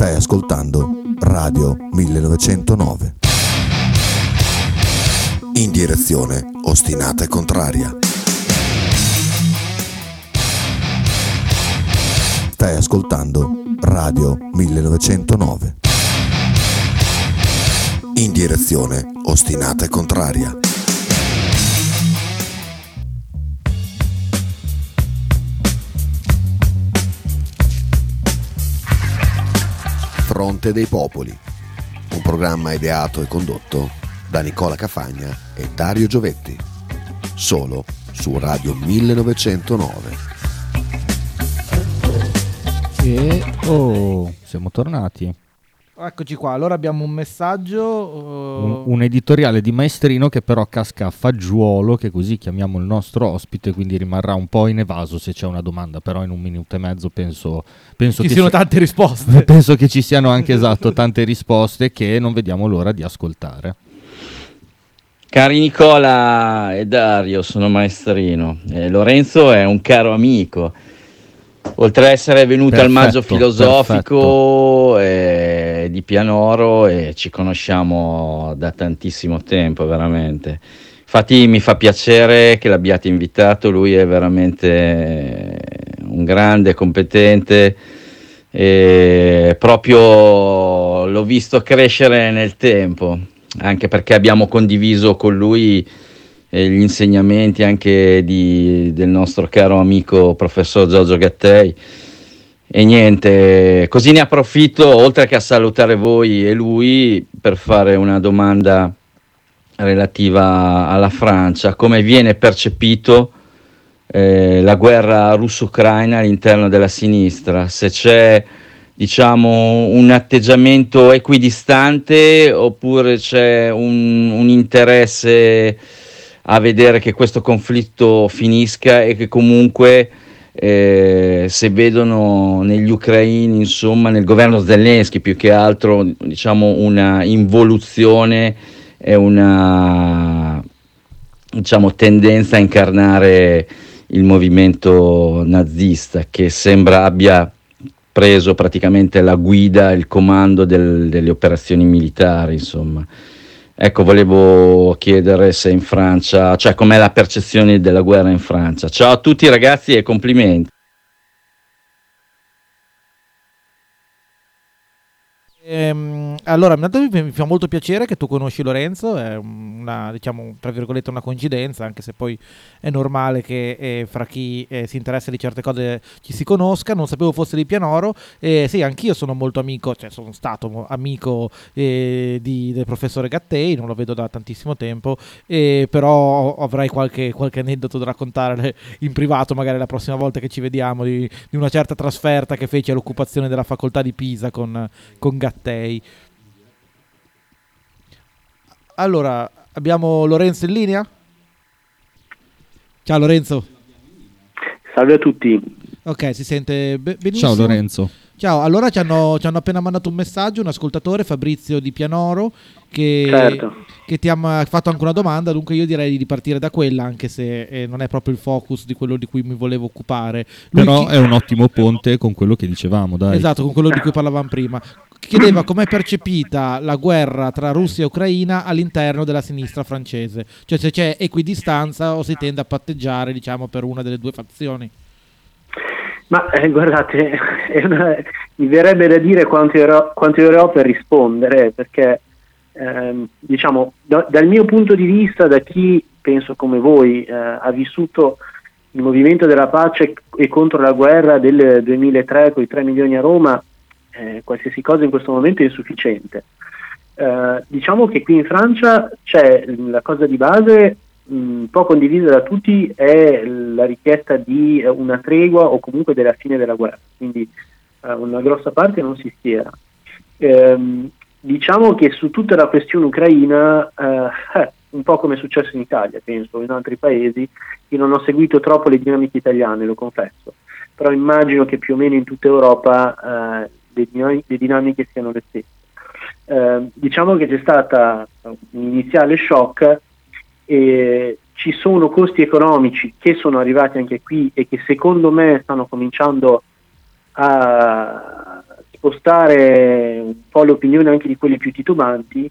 Stai ascoltando Radio 1909. In direzione ostinata e contraria. Stai ascoltando Radio 1909. In direzione ostinata e contraria. Fronte dei Popoli. Un programma ideato e condotto da Nicola Cafagna e Dario Giovetti. Solo su Radio 1909. E oh, siamo tornati. Eccoci qua, allora abbiamo un messaggio. uh, Un, un editoriale di maestrino che però casca a fagiolo, che così chiamiamo il nostro ospite, quindi rimarrà un po' in evaso se c'è una domanda, però in un minuto e mezzo penso, penso ci che siano sia- tante risposte. penso che ci siano anche esatto tante risposte che non vediamo l'ora di ascoltare. Cari Nicola e Dario, sono maestrino. Eh, Lorenzo è un caro amico. Oltre ad essere venuto al maggio Perfetto, filosofico eh, di Pianoro e ci conosciamo da tantissimo tempo, veramente. Infatti mi fa piacere che l'abbiate invitato, lui è veramente un grande, competente e proprio l'ho visto crescere nel tempo, anche perché abbiamo condiviso con lui eh, gli insegnamenti anche di- del nostro caro amico professor Giorgio Gattei. E niente, così ne approfitto, oltre che a salutare voi e lui, per fare una domanda relativa alla Francia, come viene percepito eh, la guerra russo-ucraina all'interno della sinistra, se c'è diciamo un atteggiamento equidistante oppure c'è un, un interesse a vedere che questo conflitto finisca e che comunque eh, se vedono negli ucraini, insomma, nel governo Zelensky più che altro, diciamo, una involuzione e una diciamo, tendenza a incarnare il movimento nazista che sembra abbia preso praticamente la guida, il comando del- delle operazioni militari, insomma. Ecco, volevo chiedere se in Francia, cioè com'è la percezione della guerra in Francia. Ciao a tutti ragazzi e complimenti. Ehm, allora, intanto mi fa molto piacere che tu conosci Lorenzo, è una, diciamo, tra virgolette, una coincidenza, anche se poi è normale che eh, fra chi eh, si interessa di certe cose ci si conosca. Non sapevo fosse di Pianoro. E sì, anch'io sono molto amico, cioè sono stato amico eh, di- del professore Gattei, non lo vedo da tantissimo tempo, eh, però avrai qualche, qualche aneddoto da raccontare in privato, magari la prossima volta che ci vediamo, di, di una certa trasferta che fece all'occupazione della facoltà di Pisa con, con Gattei. Allora, abbiamo Lorenzo in linea? Ciao Lorenzo. Salve a tutti. Ok, si sente be- benissimo. Ciao Lorenzo. Ciao, allora ci hanno, ci hanno appena mandato un messaggio, un ascoltatore, Fabrizio di Pianoro, che, Certo. che ti ha fatto anche una domanda, dunque io direi di partire da quella, anche se eh, non è proprio il focus di quello di cui mi volevo occupare. Lui Però chi- è un ottimo ponte con quello che dicevamo, dai. Esatto, con quello di cui parlavamo prima. Chiedeva com'è percepita la guerra tra Russia e Ucraina all'interno della sinistra francese, cioè se c'è equidistanza o si tende a patteggiare, diciamo, per una delle due fazioni. Ma eh, guardate, mi verrebbe da dire quanto ero, quanto ore ho per rispondere, perché ehm, diciamo, da- dal mio punto di vista, da chi penso come voi eh, ha vissuto il movimento della pace e contro la guerra del 2003 con i 3 milioni a Roma, eh, qualsiasi cosa in questo momento è insufficiente. Eh, diciamo che qui in Francia c'è la cosa di base un po' condivisa da tutti è la richiesta di una tregua o comunque della fine della guerra, quindi eh, una grossa parte non si schiera. Ehm, diciamo che su tutta la questione ucraina, eh, eh, un po' come è successo in Italia, penso, in altri paesi, io non ho seguito troppo le dinamiche italiane, lo confesso, però immagino che più o meno in tutta Europa eh, le, dinam- le dinamiche siano le stesse. Eh, diciamo che c'è stata un iniziale shock e ci sono costi economici che sono arrivati anche qui e che secondo me stanno cominciando a spostare un po' l'opinione anche di quelli più titubanti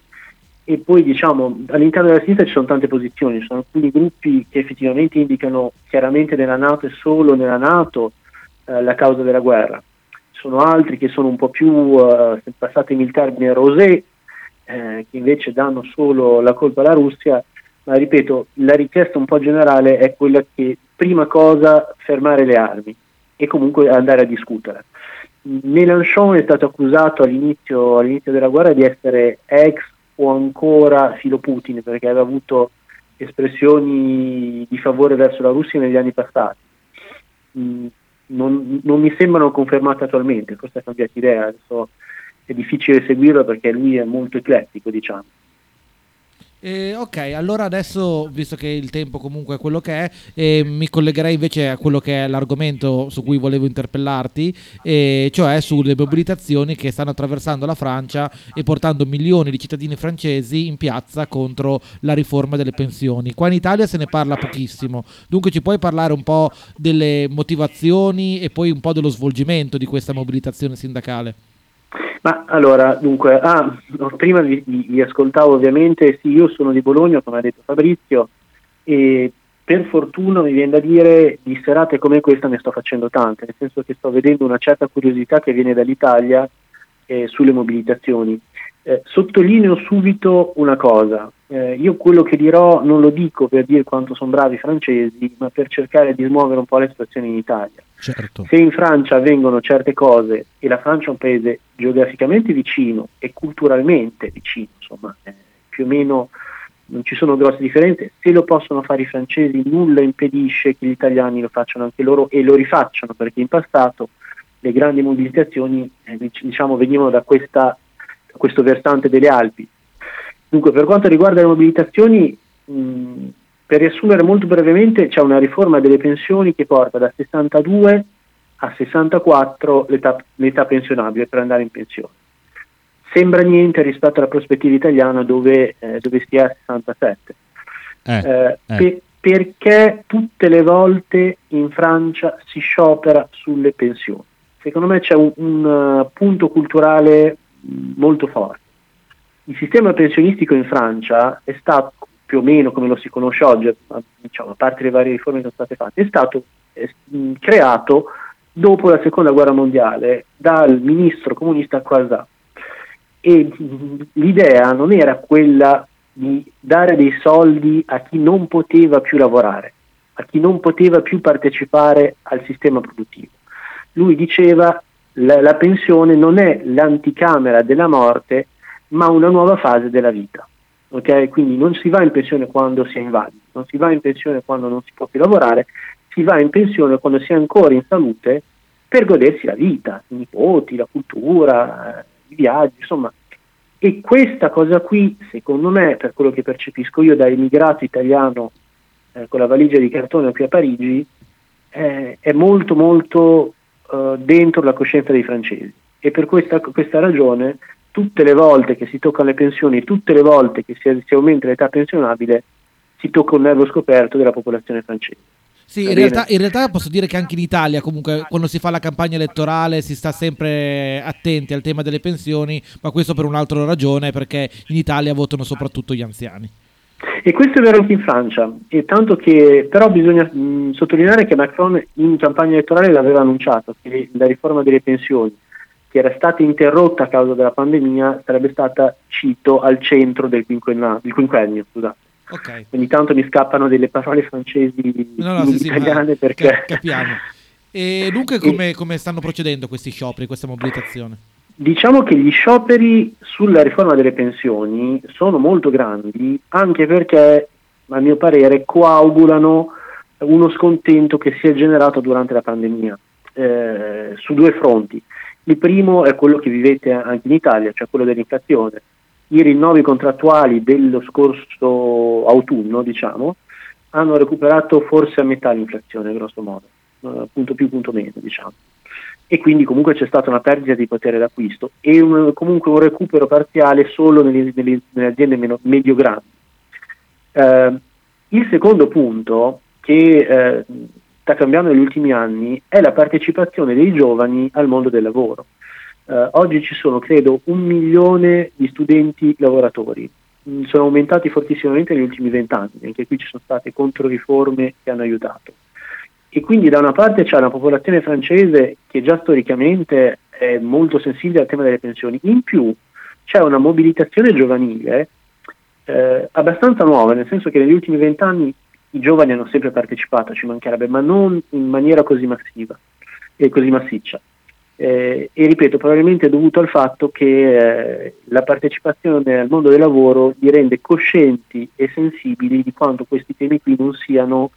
e poi diciamo all'interno della sinistra ci sono tante posizioni, ci sono alcuni gruppi che effettivamente indicano chiaramente nella Nato e solo nella Nato eh, la causa della guerra. sono altri che sono un po' più, eh, passatemi il termine, rosé, eh, che invece danno solo la colpa alla Russia, ma ripeto, la richiesta un po' generale è quella che prima cosa fermare le armi e comunque andare a discutere. Mélenchon è stato accusato all'inizio, all'inizio della guerra di essere ex o ancora filo Putin perché aveva avuto espressioni di favore verso la Russia negli anni passati. Mm, non, non, mi sembrano confermate attualmente, forse ha cambiato idea, adesso è difficile seguirlo perché lui è molto eclettico, diciamo. Eh, ok, allora adesso, visto che il tempo comunque è quello che è, eh, mi collegherei invece a quello che è l'argomento su cui volevo interpellarti, eh, cioè sulle mobilitazioni che stanno attraversando la Francia e portando milioni di cittadini francesi in piazza contro la riforma delle pensioni. Qua in Italia se ne parla pochissimo, dunque ci puoi parlare un po' delle motivazioni e poi un po' dello svolgimento di questa mobilitazione sindacale? Ma allora, dunque, ah, prima vi, vi, ascoltavo ovviamente, sì, io sono di Bologna, come ha detto Fabrizio, e per fortuna mi viene da dire di serate come questa ne sto facendo tante, nel senso che sto vedendo una certa curiosità che viene dall'Italia eh, sulle mobilitazioni. Eh, sottolineo subito una cosa, eh, io quello che dirò non lo dico per dire quanto sono bravi i francesi, ma per cercare di smuovere un po' la situazione in Italia. Certo. Se in Francia avvengono certe cose e la Francia è un paese geograficamente vicino e culturalmente vicino, insomma, eh, più o meno non ci sono grosse differenze, se lo possono fare i francesi nulla impedisce che gli italiani lo facciano anche loro e lo rifacciano perché in passato le grandi mobilitazioni eh, diciamo, venivano da, questa, questo versante delle Alpi. Dunque per quanto riguarda le mobilitazioni mh, per riassumere molto brevemente, c'è una riforma delle pensioni che porta da 62 a 64 l'età, l'età pensionabile per andare in pensione. Sembra niente rispetto alla prospettiva italiana dove, eh, dove si è a 67. Eh, eh, pe- perché tutte le volte in Francia si sciopera sulle pensioni? Secondo me c'è un, un uh, punto culturale molto forte. Il sistema pensionistico in Francia è stato più o meno come lo si conosce oggi, diciamo, a parte le varie riforme che sono state fatte, è stato è, creato dopo la seconda guerra mondiale dal ministro comunista Quasà. E l'idea non era quella di dare dei soldi a chi non poteva più lavorare, a chi non poteva più partecipare al sistema produttivo. Lui diceva la, la pensione non è l'anticamera della morte, ma una nuova fase della vita. Okay? Quindi non si va in pensione quando si è invalidi, non si va in pensione quando non si può più lavorare, si va in pensione quando si è ancora in salute per godersi la vita, i nipoti, la cultura, i viaggi, insomma. E questa cosa qui, secondo me, per quello che percepisco io da immigrato italiano eh, con la valigia di cartone qui a Parigi, eh, è molto molto eh, dentro la coscienza dei francesi. E per questa, questa ragione tutte le volte che si toccano le pensioni, tutte le volte che si, si aumenta l'età pensionabile, si tocca un nervo scoperto della popolazione francese. Sì, in realtà, in realtà, posso dire che anche in Italia, comunque, quando si fa la campagna elettorale si sta sempre attenti al tema delle pensioni, ma questo per un'altra ragione, perché in Italia votano soprattutto gli anziani. E questo è vero anche in Francia, e tanto che però bisogna mh, sottolineare che Macron in campagna elettorale l'aveva annunciato, che la riforma delle pensioni che era stata interrotta a causa della pandemia sarebbe stata, cito, al centro del quinquennio. quinquennio okay. Ogni tanto mi scappano delle parole francesi no, no, sì, italiane sì, perché... Capiamo. E dunque come, come stanno procedendo questi scioperi, questa mobilitazione? Diciamo che gli scioperi sulla riforma delle pensioni sono molto grandi anche perché, a mio parere, coagulano uno scontento che si è generato durante la pandemia eh, su due fronti. Il primo è quello che vivete anche in Italia, cioè quello dell'inflazione. I rinnovi contrattuali dello scorso autunno, diciamo, hanno recuperato forse a metà l'inflazione, grosso modo, uh, punto più, punto meno, diciamo. E quindi comunque c'è stata una perdita di potere d'acquisto e un, comunque un recupero parziale solo nelle, nelle, nelle aziende meno, medio-grandi. Uh, il secondo punto, che uh, sta cambiando negli ultimi anni è la partecipazione dei giovani al mondo del lavoro. Eh, oggi ci sono, credo, un milione di studenti lavoratori. Mm, sono aumentati fortissimamente negli ultimi vent'anni, anche qui ci sono state controriforme che hanno aiutato. E quindi da una parte c'è una popolazione francese che già storicamente è molto sensibile al tema delle pensioni. In più c'è una mobilitazione giovanile eh, abbastanza nuova, nel senso che negli ultimi vent'anni i giovani hanno sempre partecipato, ci mancherebbe, ma non in maniera così massiva e così massiccia. Eh, e ripeto, probabilmente è dovuto al fatto che eh, la partecipazione al mondo del lavoro li rende coscienti e sensibili di quanto questi temi qui non siano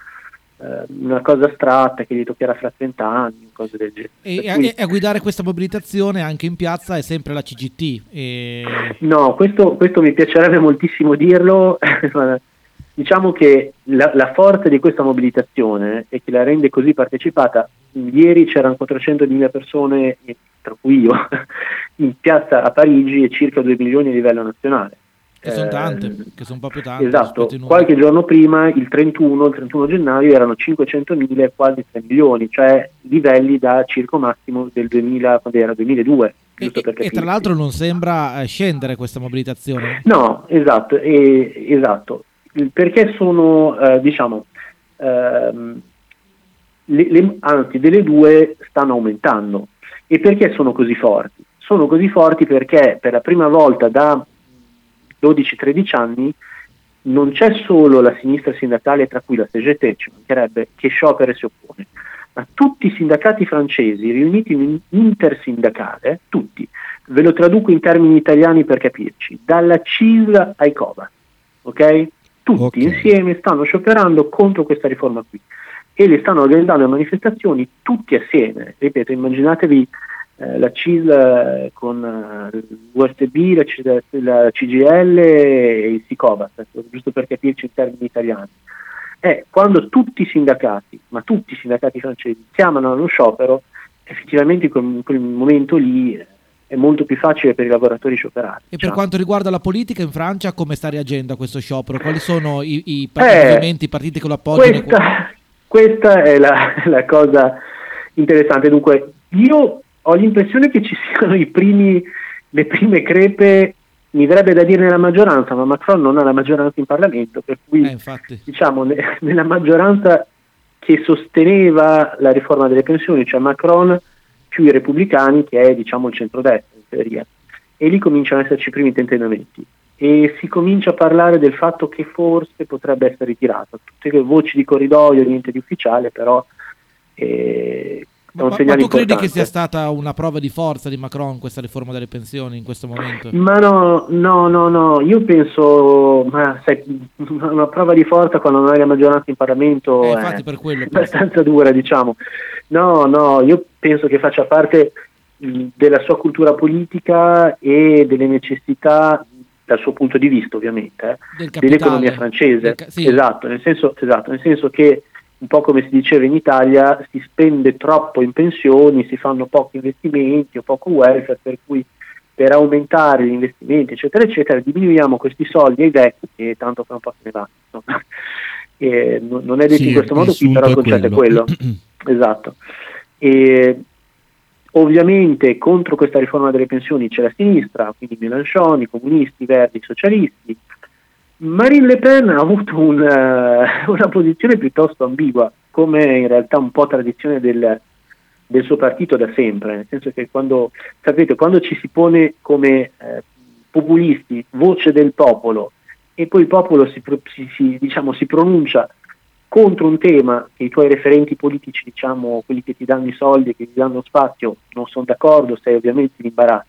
una cosa astratta che gli toccherà fra 30 anni, cose del genere. E, e, a guidare questa mobilitazione anche in piazza è sempre la CGT. E... No, questo, questo mi piacerebbe moltissimo dirlo. diciamo che la, la, forza di questa mobilitazione e che la rende così partecipata, ieri c'erano 400.000 persone, tra cui io, in piazza a Parigi e circa 2 milioni a livello nazionale. Che sono tante, eh, che sono proprio tante. Esatto, qualche giorno prima, il 31, il 31 gennaio, erano 500.000 e quasi 3 milioni, cioè livelli da circo massimo del 2000, quando era 2002. E, e, tra l'altro non sembra eh, scendere questa mobilitazione. No, esatto, e, esatto. perché sono, eh, diciamo, ehm, le, le, anzi delle due stanno aumentando. E perché sono così forti? Sono così forti perché per la prima volta da 12-13 anni non c'è solo la sinistra sindacale, tra cui la CGT, ci mancherebbe, che sciopera e si oppone, ma tutti i sindacati francesi riuniti in intersindacale, tutti, ve lo traduco in termini italiani per capirci, dalla CISL ai COVA, ok? Tutti okay. insieme stanno scioperando contro questa riforma qui e le stanno organizzando manifestazioni tutti assieme, ripeto, immaginatevi eh, la CISL eh, con eh, l'USB, la, la, CGL e il SICOVAS, ecco, giusto per capirci in termini italiani. È quando tutti i sindacati, ma tutti i sindacati francesi, chiamano allo sciopero, effettivamente in quel, momento lì è molto più facile per i lavoratori scioperati. E per diciamo. quanto riguarda la politica in Francia, come sta reagendo a questo sciopero? Quali sono i, i partiti, eh, i partiti che lo appoggiano? Questa, questa è la, la, cosa interessante. Dunque, io ho l'impressione che ci siano primi, le prime crepe, mi verrebbe da dire nella maggioranza, ma Macron non ha la maggioranza in Parlamento, per cui eh, diciamo ne, nella maggioranza che sosteneva la riforma delle pensioni, cioè Macron più i repubblicani, che è diciamo il centrodestra in teoria, e lì cominciano ad esserci i primi tentennamenti. E si comincia a parlare del fatto che forse potrebbe essere ritirato. Tutte le voci di corridoio, niente di ufficiale, però eh, ma, ma, tu credi che sia stata una prova di forza di Macron questa riforma delle pensioni in questo momento? Ma no, no, no, no, io penso, ma sai, una prova di forza quando non hai la maggioranza in Parlamento eh, è per quello, abbastanza dura, diciamo. No, no, io penso che faccia parte della sua cultura politica e delle necessità dal suo punto di vista ovviamente eh, dell'economia francese ca- sì. esatto, nel senso, esatto, nel senso che un po' come si diceva in Italia, si spende troppo in pensioni, si fanno pochi investimenti o poco welfare, per cui per aumentare gli investimenti, eccetera, eccetera, diminuiamo questi soldi ai vecchi e tanto fra un po' se ne vanno. E non è detto sì, in questo modo qui, però il concetto è quello. esatto. E, ovviamente contro questa riforma delle pensioni c'è la sinistra, quindi Mélenchon, i comunisti, i verdi, i socialisti, Marine Le Pen ha avuto un, uh, una posizione piuttosto ambigua, come in realtà un po' tradizione del, del, suo partito da sempre, nel senso che quando, sapete, quando ci si pone come eh, populisti, voce del popolo, e poi il popolo si, si, diciamo, si, pronuncia contro un tema che i tuoi referenti politici, diciamo, quelli che ti danno i soldi, che ti danno spazio, non sono d'accordo, sei ovviamente in imbarazzo.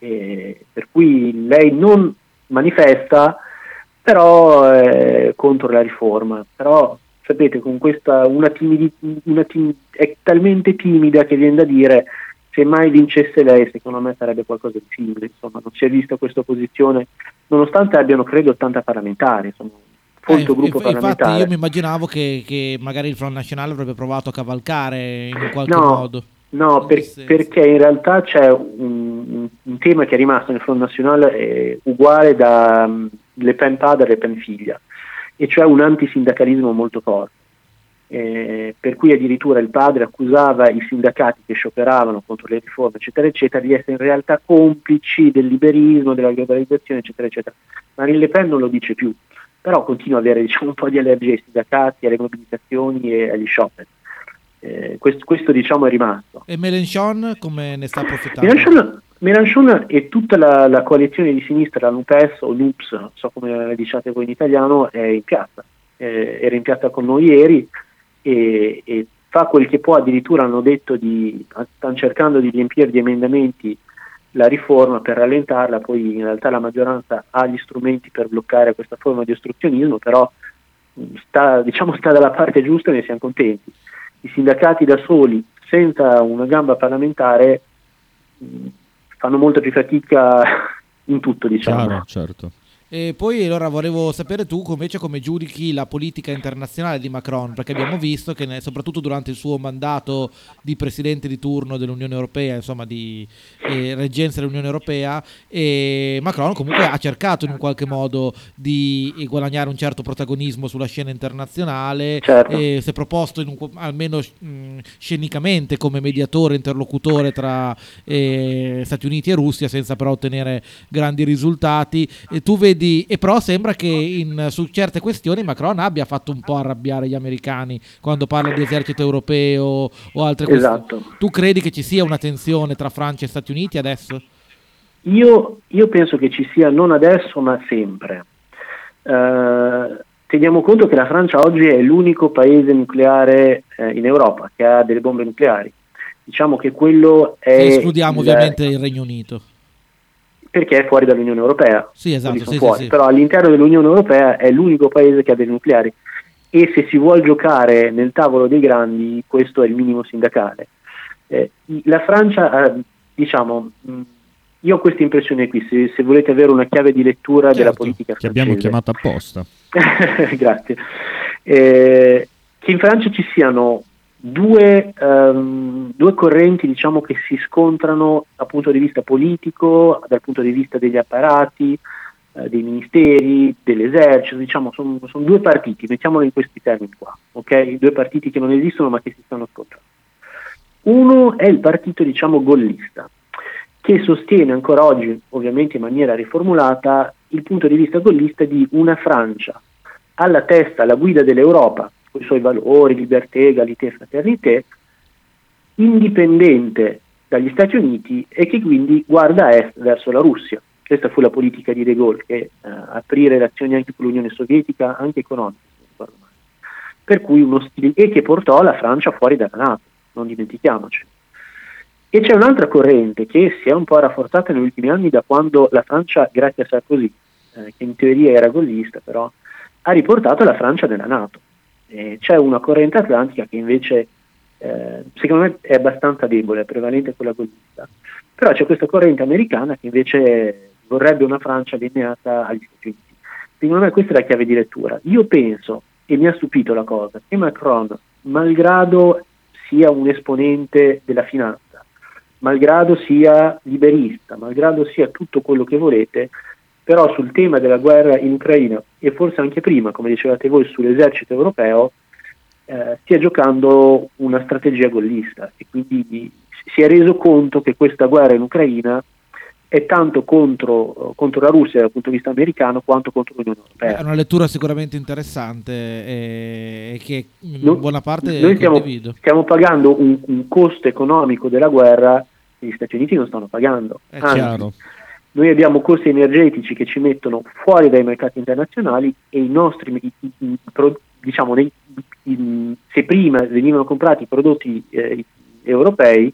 E per cui lei non manifesta però eh, contro la riforma. Però sapete, con questa una, timidi, una tim, è talmente timida che viene da dire se mai vincesse lei, secondo me sarebbe qualcosa di simile. Insomma, non si è vista questa posizione, nonostante abbiano credo 80 parlamentari. Insomma, folto eh, gruppo inf- parlamentare. Infatti, io mi immaginavo che, che, magari il Front Nazionale avrebbe provato a cavalcare in qualche no, modo. No, per, perché in realtà c'è un, un, tema che è rimasto nel Front Nazionale uguale da le Pen padre e Le Pen figlia, e cioè un antisindacalismo molto forte. Eh, per cui addirittura il padre accusava i sindacati che scioperavano contro le riforme, eccetera, eccetera, di essere in realtà complici del liberismo, della globalizzazione, eccetera, eccetera. Marine Le Pen non lo dice più, però continua ad avere diciamo, un po' di allergie ai sindacati, alle mobilitazioni e agli scioperi. Eh, questo, questo, diciamo è rimasto. E Mélenchon come ne sta approfittando? Mélenchon, Mélenchon e tutta la, la, coalizione di sinistra, la NUPES o NUPS, non so come diciate voi in italiano, è in piazza. Eh, era in piazza con noi ieri e, e, fa quel che può, addirittura hanno detto di, stanno cercando di riempire di emendamenti la riforma per rallentarla, poi in realtà la maggioranza ha gli strumenti per bloccare questa forma di ostruzionismo, però sta, diciamo, sta dalla parte giusta e ne siamo contenti. I sindacati da soli, senza una gamba parlamentare, fanno molta più fatica in tutto, diciamo. Chiaro, certo. E poi allora volevo sapere tu invece come giudichi la politica internazionale di Macron, perché abbiamo visto che ne, soprattutto durante il suo mandato di presidente di turno dell'Unione Europea, insomma di eh, reggenza dell'Unione Europea, Macron comunque ha cercato in un qualche modo di guadagnare un certo protagonismo sulla scena internazionale, certo. si è proposto un, almeno mh, scenicamente come mediatore, interlocutore tra eh, Stati Uniti e Russia, senza però ottenere grandi risultati. E tu vedi vedi, e però sembra che in, su certe questioni Macron abbia fatto un po' arrabbiare gli americani quando parla di esercito europeo o altre esatto. questioni. Tu credi che ci sia una tensione tra Francia e Stati Uniti adesso? Io, io penso che ci sia non adesso ma sempre. Uh, teniamo conto che la Francia oggi è l'unico paese nucleare eh, in Europa che ha delle bombe nucleari. Diciamo che quello è... E escludiamo il, ovviamente il Regno Unito perché è fuori dall'Unione Europea. Sì, esatto, sì, fuori. Sì, Però all'interno dell'Unione Europea è l'unico paese che ha dei nucleari e se si vuole giocare nel tavolo dei grandi questo è il minimo sindacale. Eh, la Francia, eh, diciamo, io ho questa impressione qui, se, se, volete avere una chiave di lettura certo, della politica francese. Che abbiamo chiamato apposta. Grazie. Eh, che in Francia ci siano due, um, due, correnti diciamo, che si scontrano dal punto di vista politico, dal punto di vista degli apparati, eh, dei ministeri, dell'esercito, diciamo, sono son due partiti, mettiamolo in questi termini qua, okay? due partiti che non esistono ma che si stanno scontrando. Uno è il partito diciamo, gollista, che sostiene ancora oggi, ovviamente in maniera riformulata, il punto di vista gollista di una Francia alla testa, alla guida dell'Europa, con i suoi valori, libertà, egalité, fraternité, indipendente dagli Stati Uniti e che quindi guarda a est verso la Russia. Questa fu la politica di De Gaulle, che eh, aprì relazioni anche con l'Unione Sovietica, anche economiche, per cui uno stile e che portò la Francia fuori dalla Nato, non dimentichiamoci. E c'è un'altra corrente che si è un po' rafforzata negli ultimi anni da quando la Francia, grazie a Sarkozy, eh, che in teoria era gollista, però ha riportato la Francia nella Nato. Eh, c'è una corrente atlantica che invece eh, secondo me è abbastanza debole, è prevalente quella gollista, però c'è questa corrente americana che invece vorrebbe una Francia allineata agli Stati Uniti. Secondo me questa è la chiave di lettura. Io penso, e mi ha stupito la cosa, che Macron, malgrado sia un esponente della finanza, malgrado sia liberista, malgrado sia tutto quello che volete, però sul tema della guerra in Ucraina e forse anche prima, come dicevate voi, sull'esercito europeo, eh, stia giocando una strategia gollista e quindi di, si è reso conto che questa guerra in Ucraina è tanto contro, contro, la Russia dal punto di vista americano quanto contro l'Unione Europea. È una lettura sicuramente interessante e che in no, buona parte noi stiamo, stiamo pagando un, un, costo economico della guerra che gli Stati Uniti non stanno pagando. È Anzi, chiaro noi abbiamo costi energetici che ci mettono fuori dai mercati internazionali e i nostri, diciamo, se prima venivano comprati i prodotti eh, europei,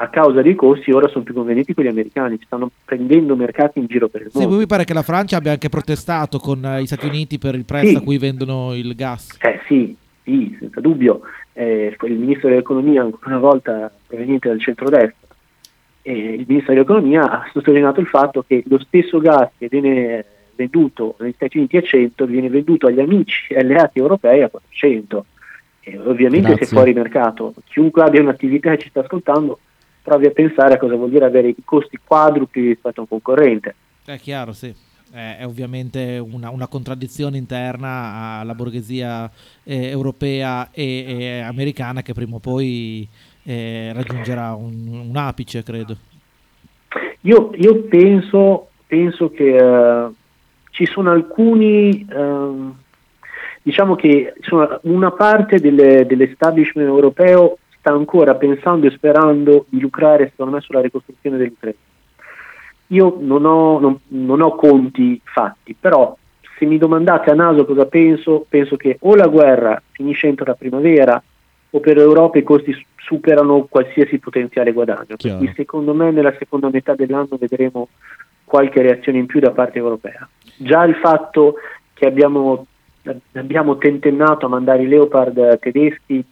a causa dei costi ora sono più convenienti quelli americani, stanno prendendo mercati in giro per il mondo. Sì, mi pare che la Francia abbia anche protestato con eh, gli Stati Uniti per il prezzo sì. a cui vendono il gas. Eh sì, sì senza dubbio. Eh, il ministro dell'economia, ancora una volta proveniente dal centro-destra, eh, il ministro dell'economia ha sottolineato il fatto che lo stesso gas che viene venduto negli Stati Uniti a 100 viene venduto agli amici e alleati europei a 400. E ovviamente Grazie. se fuori mercato, chiunque abbia un'attività e ci sta ascoltando, provi a pensare a cosa vuol dire avere i costi quadrupli rispetto a un concorrente. È chiaro, sì. È, ovviamente una, una, contraddizione interna alla borghesia eh, europea e, e americana che prima o poi eh, raggiungerà un, un, apice, credo. Io, io penso, penso, che uh, ci sono alcuni, uh, diciamo che insomma, una parte delle- dell'establishment europeo sta ancora pensando e sperando di lucrare secondo me sulla ricostruzione dell'Ucraina. Io non ho, non- non ho conti fatti, però se mi domandate a naso cosa penso, penso che o la guerra finisce entro la primavera o per l'Europa i costi su- superano qualsiasi potenziale guadagno. Chiaro. cui secondo me nella seconda metà dell'anno vedremo qualche reazione in più da parte europea. Già il fatto che abbiamo, abbiamo tentennato a mandare i Leopard tedeschi,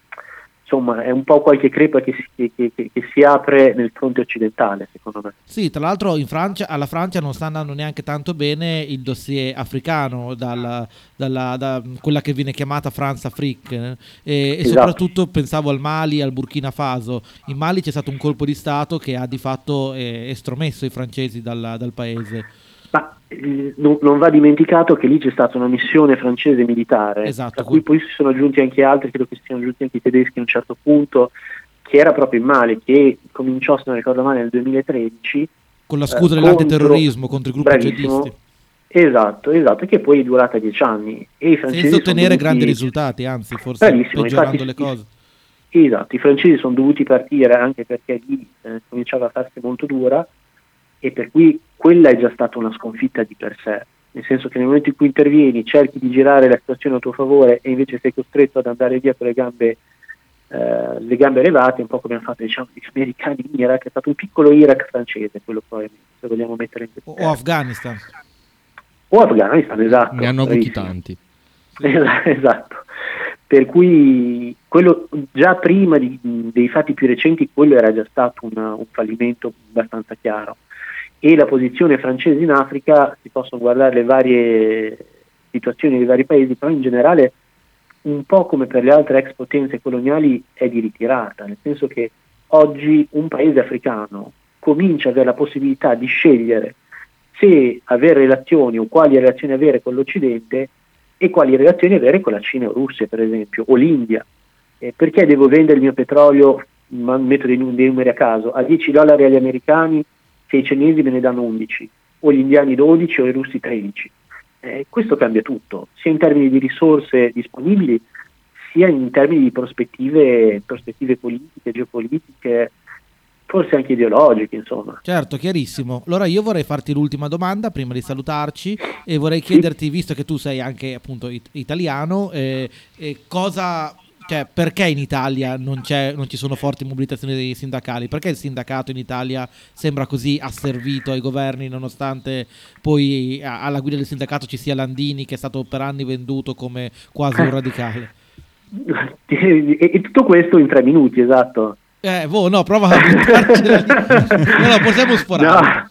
insomma, è un po' qualche crepa che si, che- che- che si apre nel fronte occidentale, secondo me. Sì, tra l'altro in Francia, alla Francia non sta andando neanche tanto bene il dossier africano, dalla, dalla- da quella che viene chiamata France Afrique, eh, e, e Esatto. soprattutto pensavo al Mali, al Burkina Faso. In Mali c'è stato un colpo di Stato che ha di fatto eh, estromesso i francesi dal, dal paese. Ma eh, non, va dimenticato che lì c'è stata una missione francese militare, Esatto, a cui poi si sono aggiunti anche altri, credo che siano aggiunti anche i tedeschi a un certo punto, che era proprio in Mali, che cominciò, se non ricordo male, nel 2013. Con la eh, scusa contro- dell'antiterrorismo contro i gruppi jihadisti. Esatto, esatto, che poi è durata dieci anni. E i francesi Senza ottenere grandi risultati, anzi, forse peggiorando infatti- le cose. Esatto, i francesi sono dovuti partire anche perché lì eh, cominciava a farsi molto dura e per cui quella è già stata una sconfitta di per sé, nel senso che nel momento in cui intervieni cerchi di girare la situazione a tuo favore e invece sei costretto ad andare via con le gambe, eh, le gambe elevate, un po' come hanno fatto diciamo, gli americani in Iraq, è stato un piccolo Iraq francese, quello poi se vogliamo mettere in O, o Afghanistan. o Afghanistan, esatto. Ne hanno avuti tanti. Esa- Esatto, per cui quello già prima di- dei fatti più recenti quello era già stato una- un fallimento abbastanza chiaro e la posizione francese in Africa si possono guardare le varie situazioni dei vari paesi, però in generale un po' come per le altre ex potenze coloniali è di ritirata, nel senso che oggi un paese africano comincia ad avere la possibilità di scegliere se avere relazioni o quali relazioni avere con l'Occidente e quali relazioni avere con la Cina o Russia, per esempio, o l'India. Eh, perché devo vendere il mio petrolio, metto dei numeri a caso, a 10 dollari agli americani se i cinesi me ne danno 11, o gli indiani 12 o i russi 13. Eh, questo cambia tutto, sia in termini di risorse disponibili, sia in termini di prospettive, prospettive politiche, geopolitiche, forse anche ideologiche, insomma. Certo, chiarissimo. Allora io vorrei farti l'ultima domanda prima di salutarci e vorrei chiederti, visto che tu sei anche appunto it- italiano, eh, eh, cosa, cioè, perché in Italia non, c'è, non ci sono forti mobilitazioni dei sindacali? Perché il sindacato in Italia sembra così asservito ai governi nonostante poi alla guida del sindacato ci sia Landini che è stato per anni venduto come quasi un radicale? E, e tutto questo in tre minuti, esatto. Eh, boh, no, prova a buttarcela lì. No, no, possiamo sforare. No,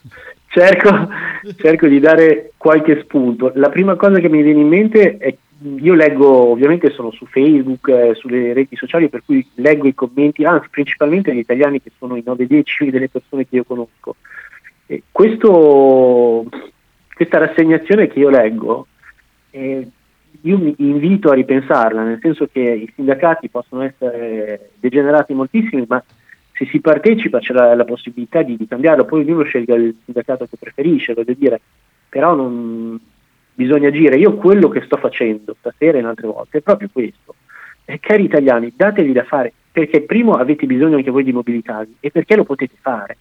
cerco, cerco di dare qualche spunto. La prima cosa che mi viene in mente è io leggo, ovviamente sono su Facebook, eh, sulle reti sociali, per cui leggo i commenti, anzi principalmente gli italiani che sono i 9 decimi delle persone che io conosco. E questo, questa rassegnazione che io leggo, eh, io mi invito a ripensarla, nel senso che i sindacati possono essere degenerati moltissimi, ma se si partecipa c'è la, la possibilità di, di cambiarlo, poi ognuno scelga il sindacato che preferisce, voglio dire, però non bisogna agire. Io quello che sto facendo stasera e in altre volte è proprio questo. Eh, cari italiani, datevi da fare, perché primo avete bisogno anche voi di mobilitarvi e perché lo potete fare.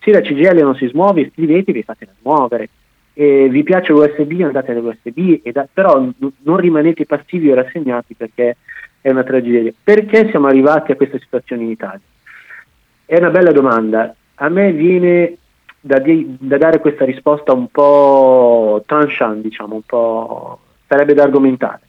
Se la CGL non si smuove, iscrivetevi e fatela smuovere. Eh, vi piace l'USB, andate all'USB, da- però n- non rimanete passivi o rassegnati perché è una tragedia. Perché siamo arrivati a questa situazione in Italia? È una bella domanda. A me viene da, di- da dare questa risposta un po' tranchant, diciamo, un po' sarebbe da argomentare.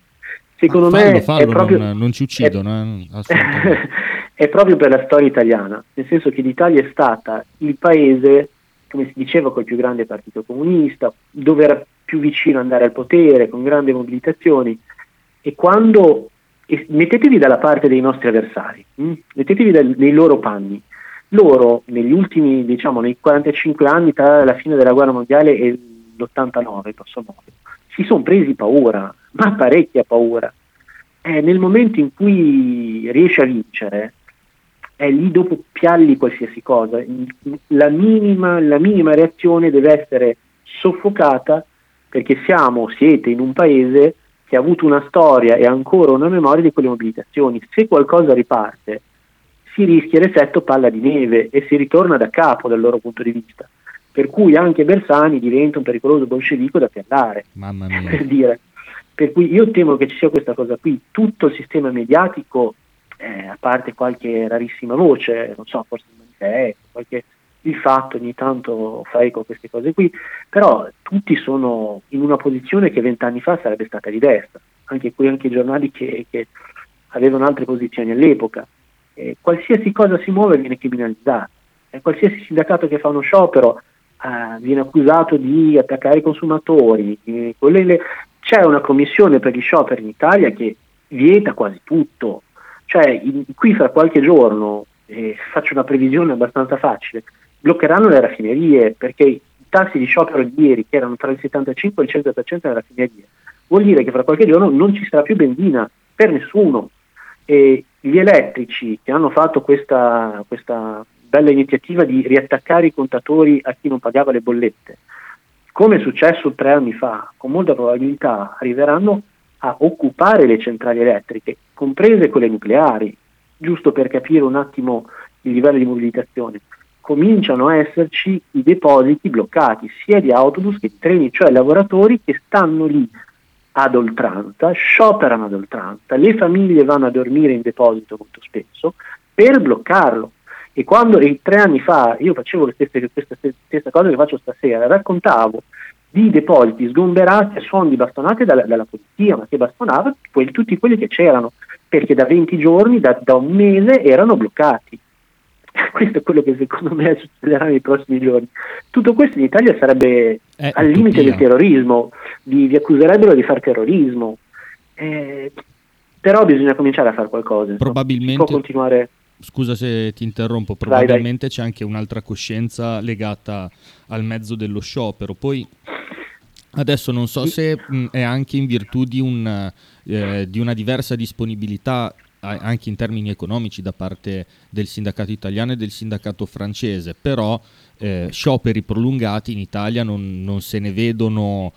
Secondo fallo, me fallo, è proprio, non, non ci uccidono, eh, assolutamente. è proprio per la storia italiana, nel senso che l'Italia è stata il paese, come si diceva, col più grande partito comunista, dove era più vicino andare al potere, con grandi mobilitazioni, e quando e mettetevi dalla parte dei nostri avversari, mh? mettetevi dal- nei loro panni. Loro negli ultimi, diciamo, nei 45 anni tra la fine della guerra mondiale e l'89, grosso modo, si sono presi paura, ma parecchia paura. Eh, nel momento in cui riesci a vincere, è lì dopo pialli qualsiasi cosa. La minima, la minima reazione deve essere soffocata perché siamo, siete in un paese che ha avuto una storia e ancora una memoria di quelle mobilitazioni. Se qualcosa riparte, si rischia l'effetto palla di neve e si ritorna da capo dal loro punto di vista. Per cui anche Bersani diventa un pericoloso bolscevico da piallare. Mamma mia. Per dire. Per cui io temo che ci sia questa cosa qui. Tutto il sistema mediatico, eh, a parte qualche rarissima voce, non so, forse il manifesto, qualche il fatto ogni tanto fa eco a queste cose qui, però tutti sono in una posizione che vent'anni fa sarebbe stata di destra, anche qui anche i giornali che, che avevano altre posizioni all'epoca. Eh, qualsiasi cosa si muove viene criminalizzata, eh, qualsiasi sindacato che fa uno sciopero eh, viene accusato di attaccare i consumatori, le... c'è una commissione per gli scioperi in Italia che vieta quasi tutto, cioè in, qui fra qualche giorno, faccio una previsione abbastanza facile, bloccheranno le raffinerie perché i tassi di sciopero di ieri, che erano tra il 75 e il 100% delle raffinerie, vuol dire che fra qualche giorno non ci sarà più benzina per nessuno. E gli elettrici che hanno fatto questa, questa bella iniziativa di riattaccare i contatori a chi non pagava le bollette, come è successo tre anni fa, con molta probabilità arriveranno a occupare le centrali elettriche, comprese quelle nucleari, giusto per capire un attimo il livello di mobilitazione. Cominciano a esserci i depositi bloccati sia di autobus che di treni, cioè lavoratori che stanno lì ad oltranza, scioperano ad oltranza, le famiglie vanno a dormire in deposito molto spesso per bloccarlo. E quando e tre anni fa io facevo stesse, questa stessa cosa che faccio stasera, raccontavo di depositi sgomberati a suon di bastonate dalla, dalla polizia, ma che bastonava quelli, tutti quelli che c'erano, perché da 20 giorni, da, da un mese erano bloccati. Questo è quello che secondo me succederà nei prossimi giorni. Tutto questo in Italia sarebbe È al limite utopia. del terrorismo, vi, vi accuserebbero di fare terrorismo. Eh, però bisogna cominciare a fare qualcosa. insomma. Probabilmente- Si può continuare. Scusa se ti interrompo, Vai, vai. probabilmente c'è anche un'altra coscienza legata al mezzo dello sciopero. Poi adesso non so se mh, è anche in virtù di, un, eh, di una diversa disponibilità anche in termini economici da parte del sindacato italiano e del sindacato francese, però eh, scioperi prolungati in Italia non, non se ne vedono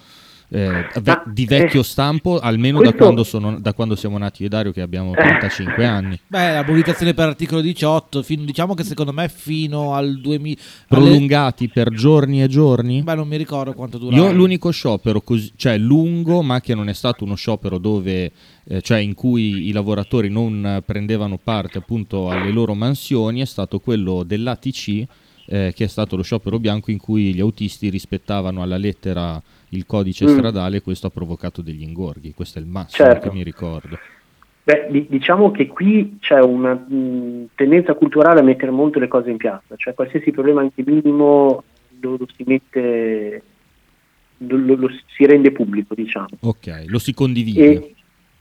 eh, ve- di vecchio eh, stampo, almeno da, questo- quando sono- da quando siamo nati io e Dario che abbiamo 35 anni. Beh, la mobilitazione per articolo 18, fin- diciamo che secondo me fino al 2000... alle- prolungati per giorni e giorni. Beh, non mi ricordo quanto dura. Io l'unico sciopero, così, cioè lungo, ma che non è stato uno sciopero dove, eh, cioè in cui i lavoratori non prendevano parte appunto alle loro mansioni, è stato quello dell'ATC, eh, che è stato lo sciopero bianco in cui gli autisti rispettavano alla lettera il codice Mm. stradale questo ha provocato degli ingorghi. Questo è il massimo Certo. che mi ricordo. Beh, di- diciamo che qui c'è una mh, tendenza culturale a mettere molto le cose in piazza, cioè qualsiasi problema anche minimo lo, lo si mette, lo, lo- si rende pubblico, diciamo. Ok, lo si condivide. E,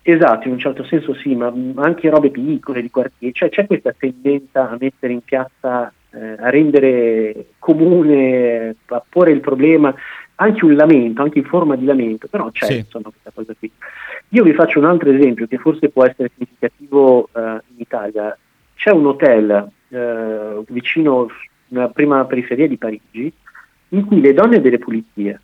esatto, in un certo senso sì, ma mh, anche robe piccole di quartiere, cioè c'è questa tendenza a mettere in piazza, eh, a rendere comune, a porre il problema, anche un lamento, anche in forma di lamento, però c'è Sì. insomma questa cosa qui. Io vi faccio un altro esempio che forse può essere significativo eh, in Italia. C'è un hotel eh, vicino nella prima periferia di Parigi in cui le donne delle pulizie,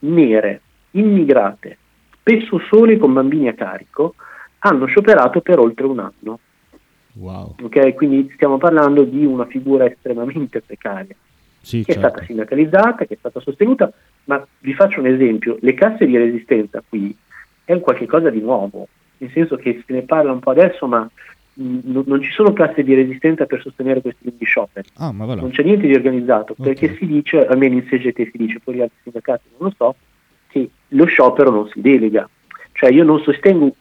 nere, immigrate, spesso sole con bambini a carico, hanno scioperato per oltre un anno. Wow. ok? Quindi stiamo parlando di una figura estremamente precaria Sì, che è certo. stata sindacalizzata, che è stata sostenuta, ma vi faccio un esempio, le casse di resistenza qui è un qualche cosa di nuovo, nel senso che se ne parla un po' adesso, ma mh, non- non ci sono casse di resistenza per sostenere questi lunghi scioperi, Ah, ma va là. non c'è niente di organizzato, Ok. perché si dice, almeno in CGT si dice, poi gli altri sindacati non lo so, che lo sciopero non si delega, cioè io non sostengo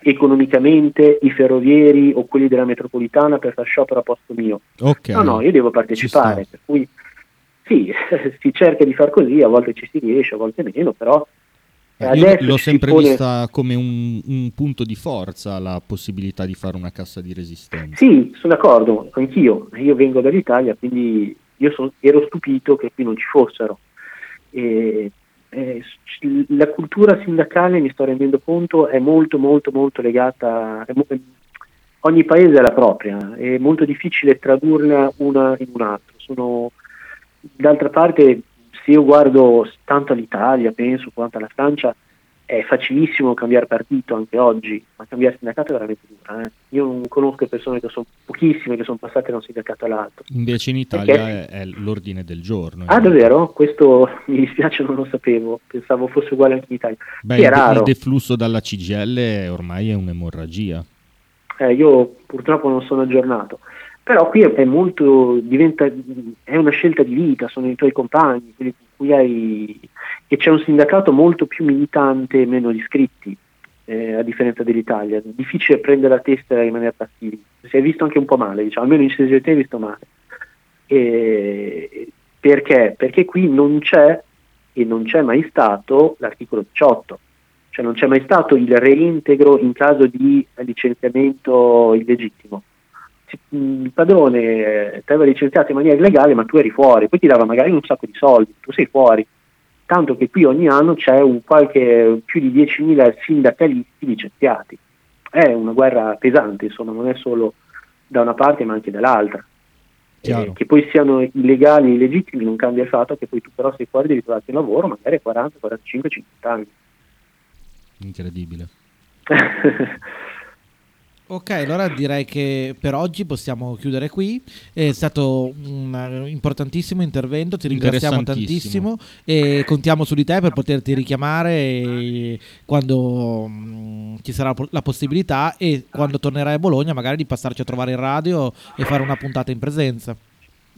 economicamente i ferrovieri o quelli della metropolitana per far sciopero a posto mio, Ok. No, no, io devo partecipare, per cui sì, si cerca di far così, a volte ci si riesce, a volte meno, però Eh, Io l'ho sempre pone- vista come un, un punto di forza la possibilità di fare una cassa di resistenza. Sì, sono d'accordo, anch'io, io vengo dall'Italia, quindi io so- ero stupito che qui non ci fossero. E, eh, s- la cultura sindacale, mi sto rendendo conto, è molto molto molto legata, mo- ogni paese ha la propria, è molto difficile tradurla una in un altro. Sono, d'altra parte, se io guardo tanto all'Italia, penso, quanto alla Francia, è facilissimo cambiare partito anche oggi, ma cambiare sindacato è veramente dura. Eh? Io non conosco persone che sono pochissime che sono passate da un sindacato all'altro. Invece in Italia è, è l'ordine del giorno. Ah, davvero? Questo mi dispiace, non lo sapevo. Pensavo fosse uguale anche in Italia. Beh, Sì, è raro. il deflusso dalla CGL ormai è un'emorragia. Eh, io purtroppo non sono aggiornato. Però qui è, molto, diventa, è una scelta di vita, sono i tuoi compagni, quelli con cui hai, e c'è un sindacato molto più militante e meno iscritti, eh, a differenza dell'Italia. Difficile prendere la testa e rimanere passivi. Si è visto anche un po' male, diciamo, almeno in CGT è visto male. E- perché? Perché qui non c'è e non c'è mai stato l'articolo 18, cioè non c'è mai stato il reintegro in caso di licenziamento illegittimo. Il padrone eh, ti aveva licenziato in maniera illegale, ma tu eri fuori, poi ti dava magari un sacco di soldi, tu sei fuori. Tanto che qui ogni anno c'è un qualche, più di 10.000 sindacalisti licenziati. È una guerra pesante, insomma, non è solo da una parte ma anche dall'altra. Eh, che poi siano illegali illegittimi non cambia il fatto che poi tu però sei fuori devi trovarti un lavoro magari a 40, 45, 50 anni. Incredibile. Ok, allora direi che per oggi possiamo chiudere qui. È stato un importantissimo intervento, ti ringraziamo tantissimo e contiamo su di te per poterti richiamare quando mm, ci sarà la possibilità e quando tornerai a Bologna magari di passarci a trovare in radio e fare una puntata in presenza.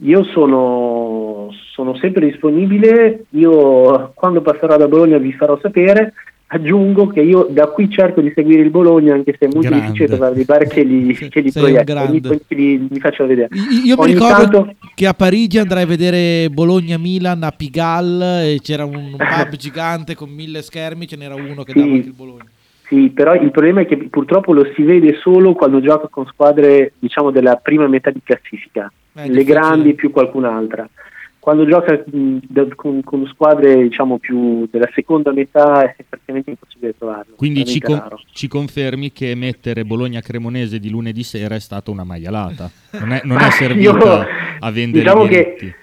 Io sono, sono sempre disponibile, io quando passerò da Bologna vi farò sapere. Aggiungo che io da qui cerco di seguire il Bologna, anche se è molto Grande. difficile trovare dei bar che li, che li proiettano, ogni li, li faccio vedere. Io mi Ogni ricordo tanto- che a Parigi andrai a vedere Bologna-Milan a Pigalle e c'era un pub gigante con mille schermi, ce n'era uno che Sì. dava anche il Bologna. Sì, però il problema è che purtroppo lo si vede solo quando gioca con squadre, diciamo, della prima metà di classifica, È le grandi più qualcun'altra. Quando gioca da- con, con squadre, diciamo, più della seconda metà è praticamente impossibile trovarlo. Quindi ci, con- ci confermi che mettere Bologna-Cremonese di lunedì sera è stata una maialata. Non è, non è servita io- a vendere diciamo i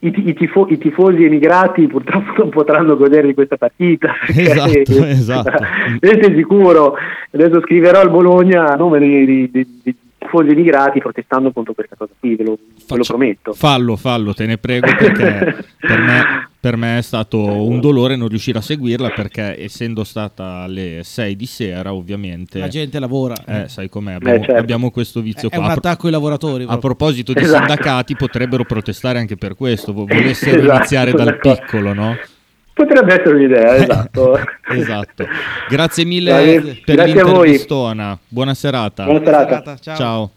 i, i tifo- i tifosi emigrati purtroppo non potranno godere di questa partita. Esatto, esatto. Questo è sicuro. Adesso scriverò al Bologna a nome dei, dei- dei- dei tifosi emigrati protestando contro questa cosa qui, ve lo, ve lo prometto. Fallo, fallo, te ne prego perché per me, per me è stato un dolore non riuscire a seguirla perché essendo stata alle 6 di sera ovviamente... La gente lavora. Eh, sai com'è, abbiamo, certo. abbiamo questo vizio È qua. un A pro- attacco ai lavoratori. A proprio. proposito di Esatto. sindacati, potrebbero protestare anche per questo, vo- volessero Esatto, iniziare dal piccolo, no? Potrebbe essere un'idea, esatto. Esatto. Grazie mille Dai, per grazie a voi. Buona serata. Buona serata. Ciao. Ciao.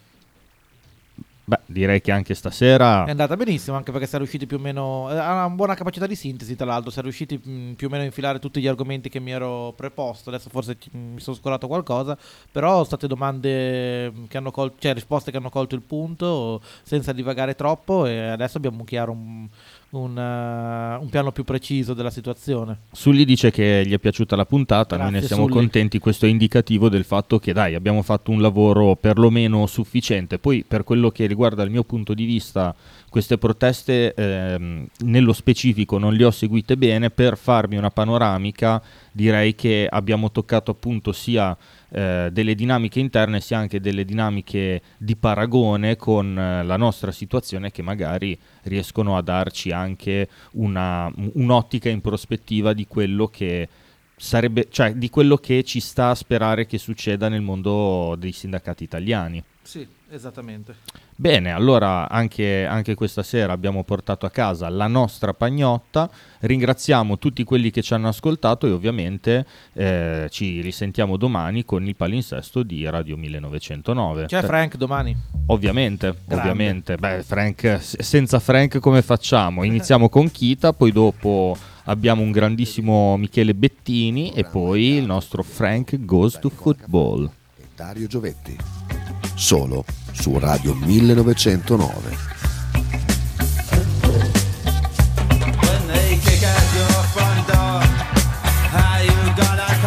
Beh, direi che anche stasera È andata benissimo anche perché siamo riusciti più o meno. eh, Ha una buona capacità di sintesi, tra l'altro. Siamo riusciti mh, più o meno a infilare tutti gli argomenti che mi ero preposto. Adesso forse ci- mi sono scorato qualcosa. Però sono state domande che hanno colto, cioè risposte che hanno colto il punto senza divagare troppo. E adesso abbiamo un chiaro un, un, eh, un piano più preciso della situazione. Sully dice che gli è piaciuta la puntata, noi ne Grazie, siamo Sully. contenti, questo è indicativo del fatto che dai, abbiamo fatto un lavoro perlomeno sufficiente. Poi per quello che riguarda il mio punto di vista, queste proteste ehm, nello specifico non le ho seguite bene, per farmi una panoramica direi che abbiamo toccato appunto sia eh, delle dinamiche interne sia anche delle dinamiche di paragone con eh, la nostra situazione che magari riescono a darci anche una- un'ottica in prospettiva di quello che sarebbe, cioè di quello che ci sta a sperare che succeda nel mondo dei sindacati italiani. Sì, esattamente. Bene, allora anche, anche questa sera abbiamo portato a casa la nostra pagnotta. Ringraziamo tutti quelli che ci hanno ascoltato e ovviamente eh, ci risentiamo domani con il palinsesto di Radio 1909. C'è Frank domani. Ovviamente, Grande. ovviamente. Beh, Frank, senza Frank come facciamo? Iniziamo con Kita, poi dopo abbiamo un grandissimo Michele Bettini e poi il nostro Frank Goes to Football. Dario Giovetti. Solo su Radio 1909.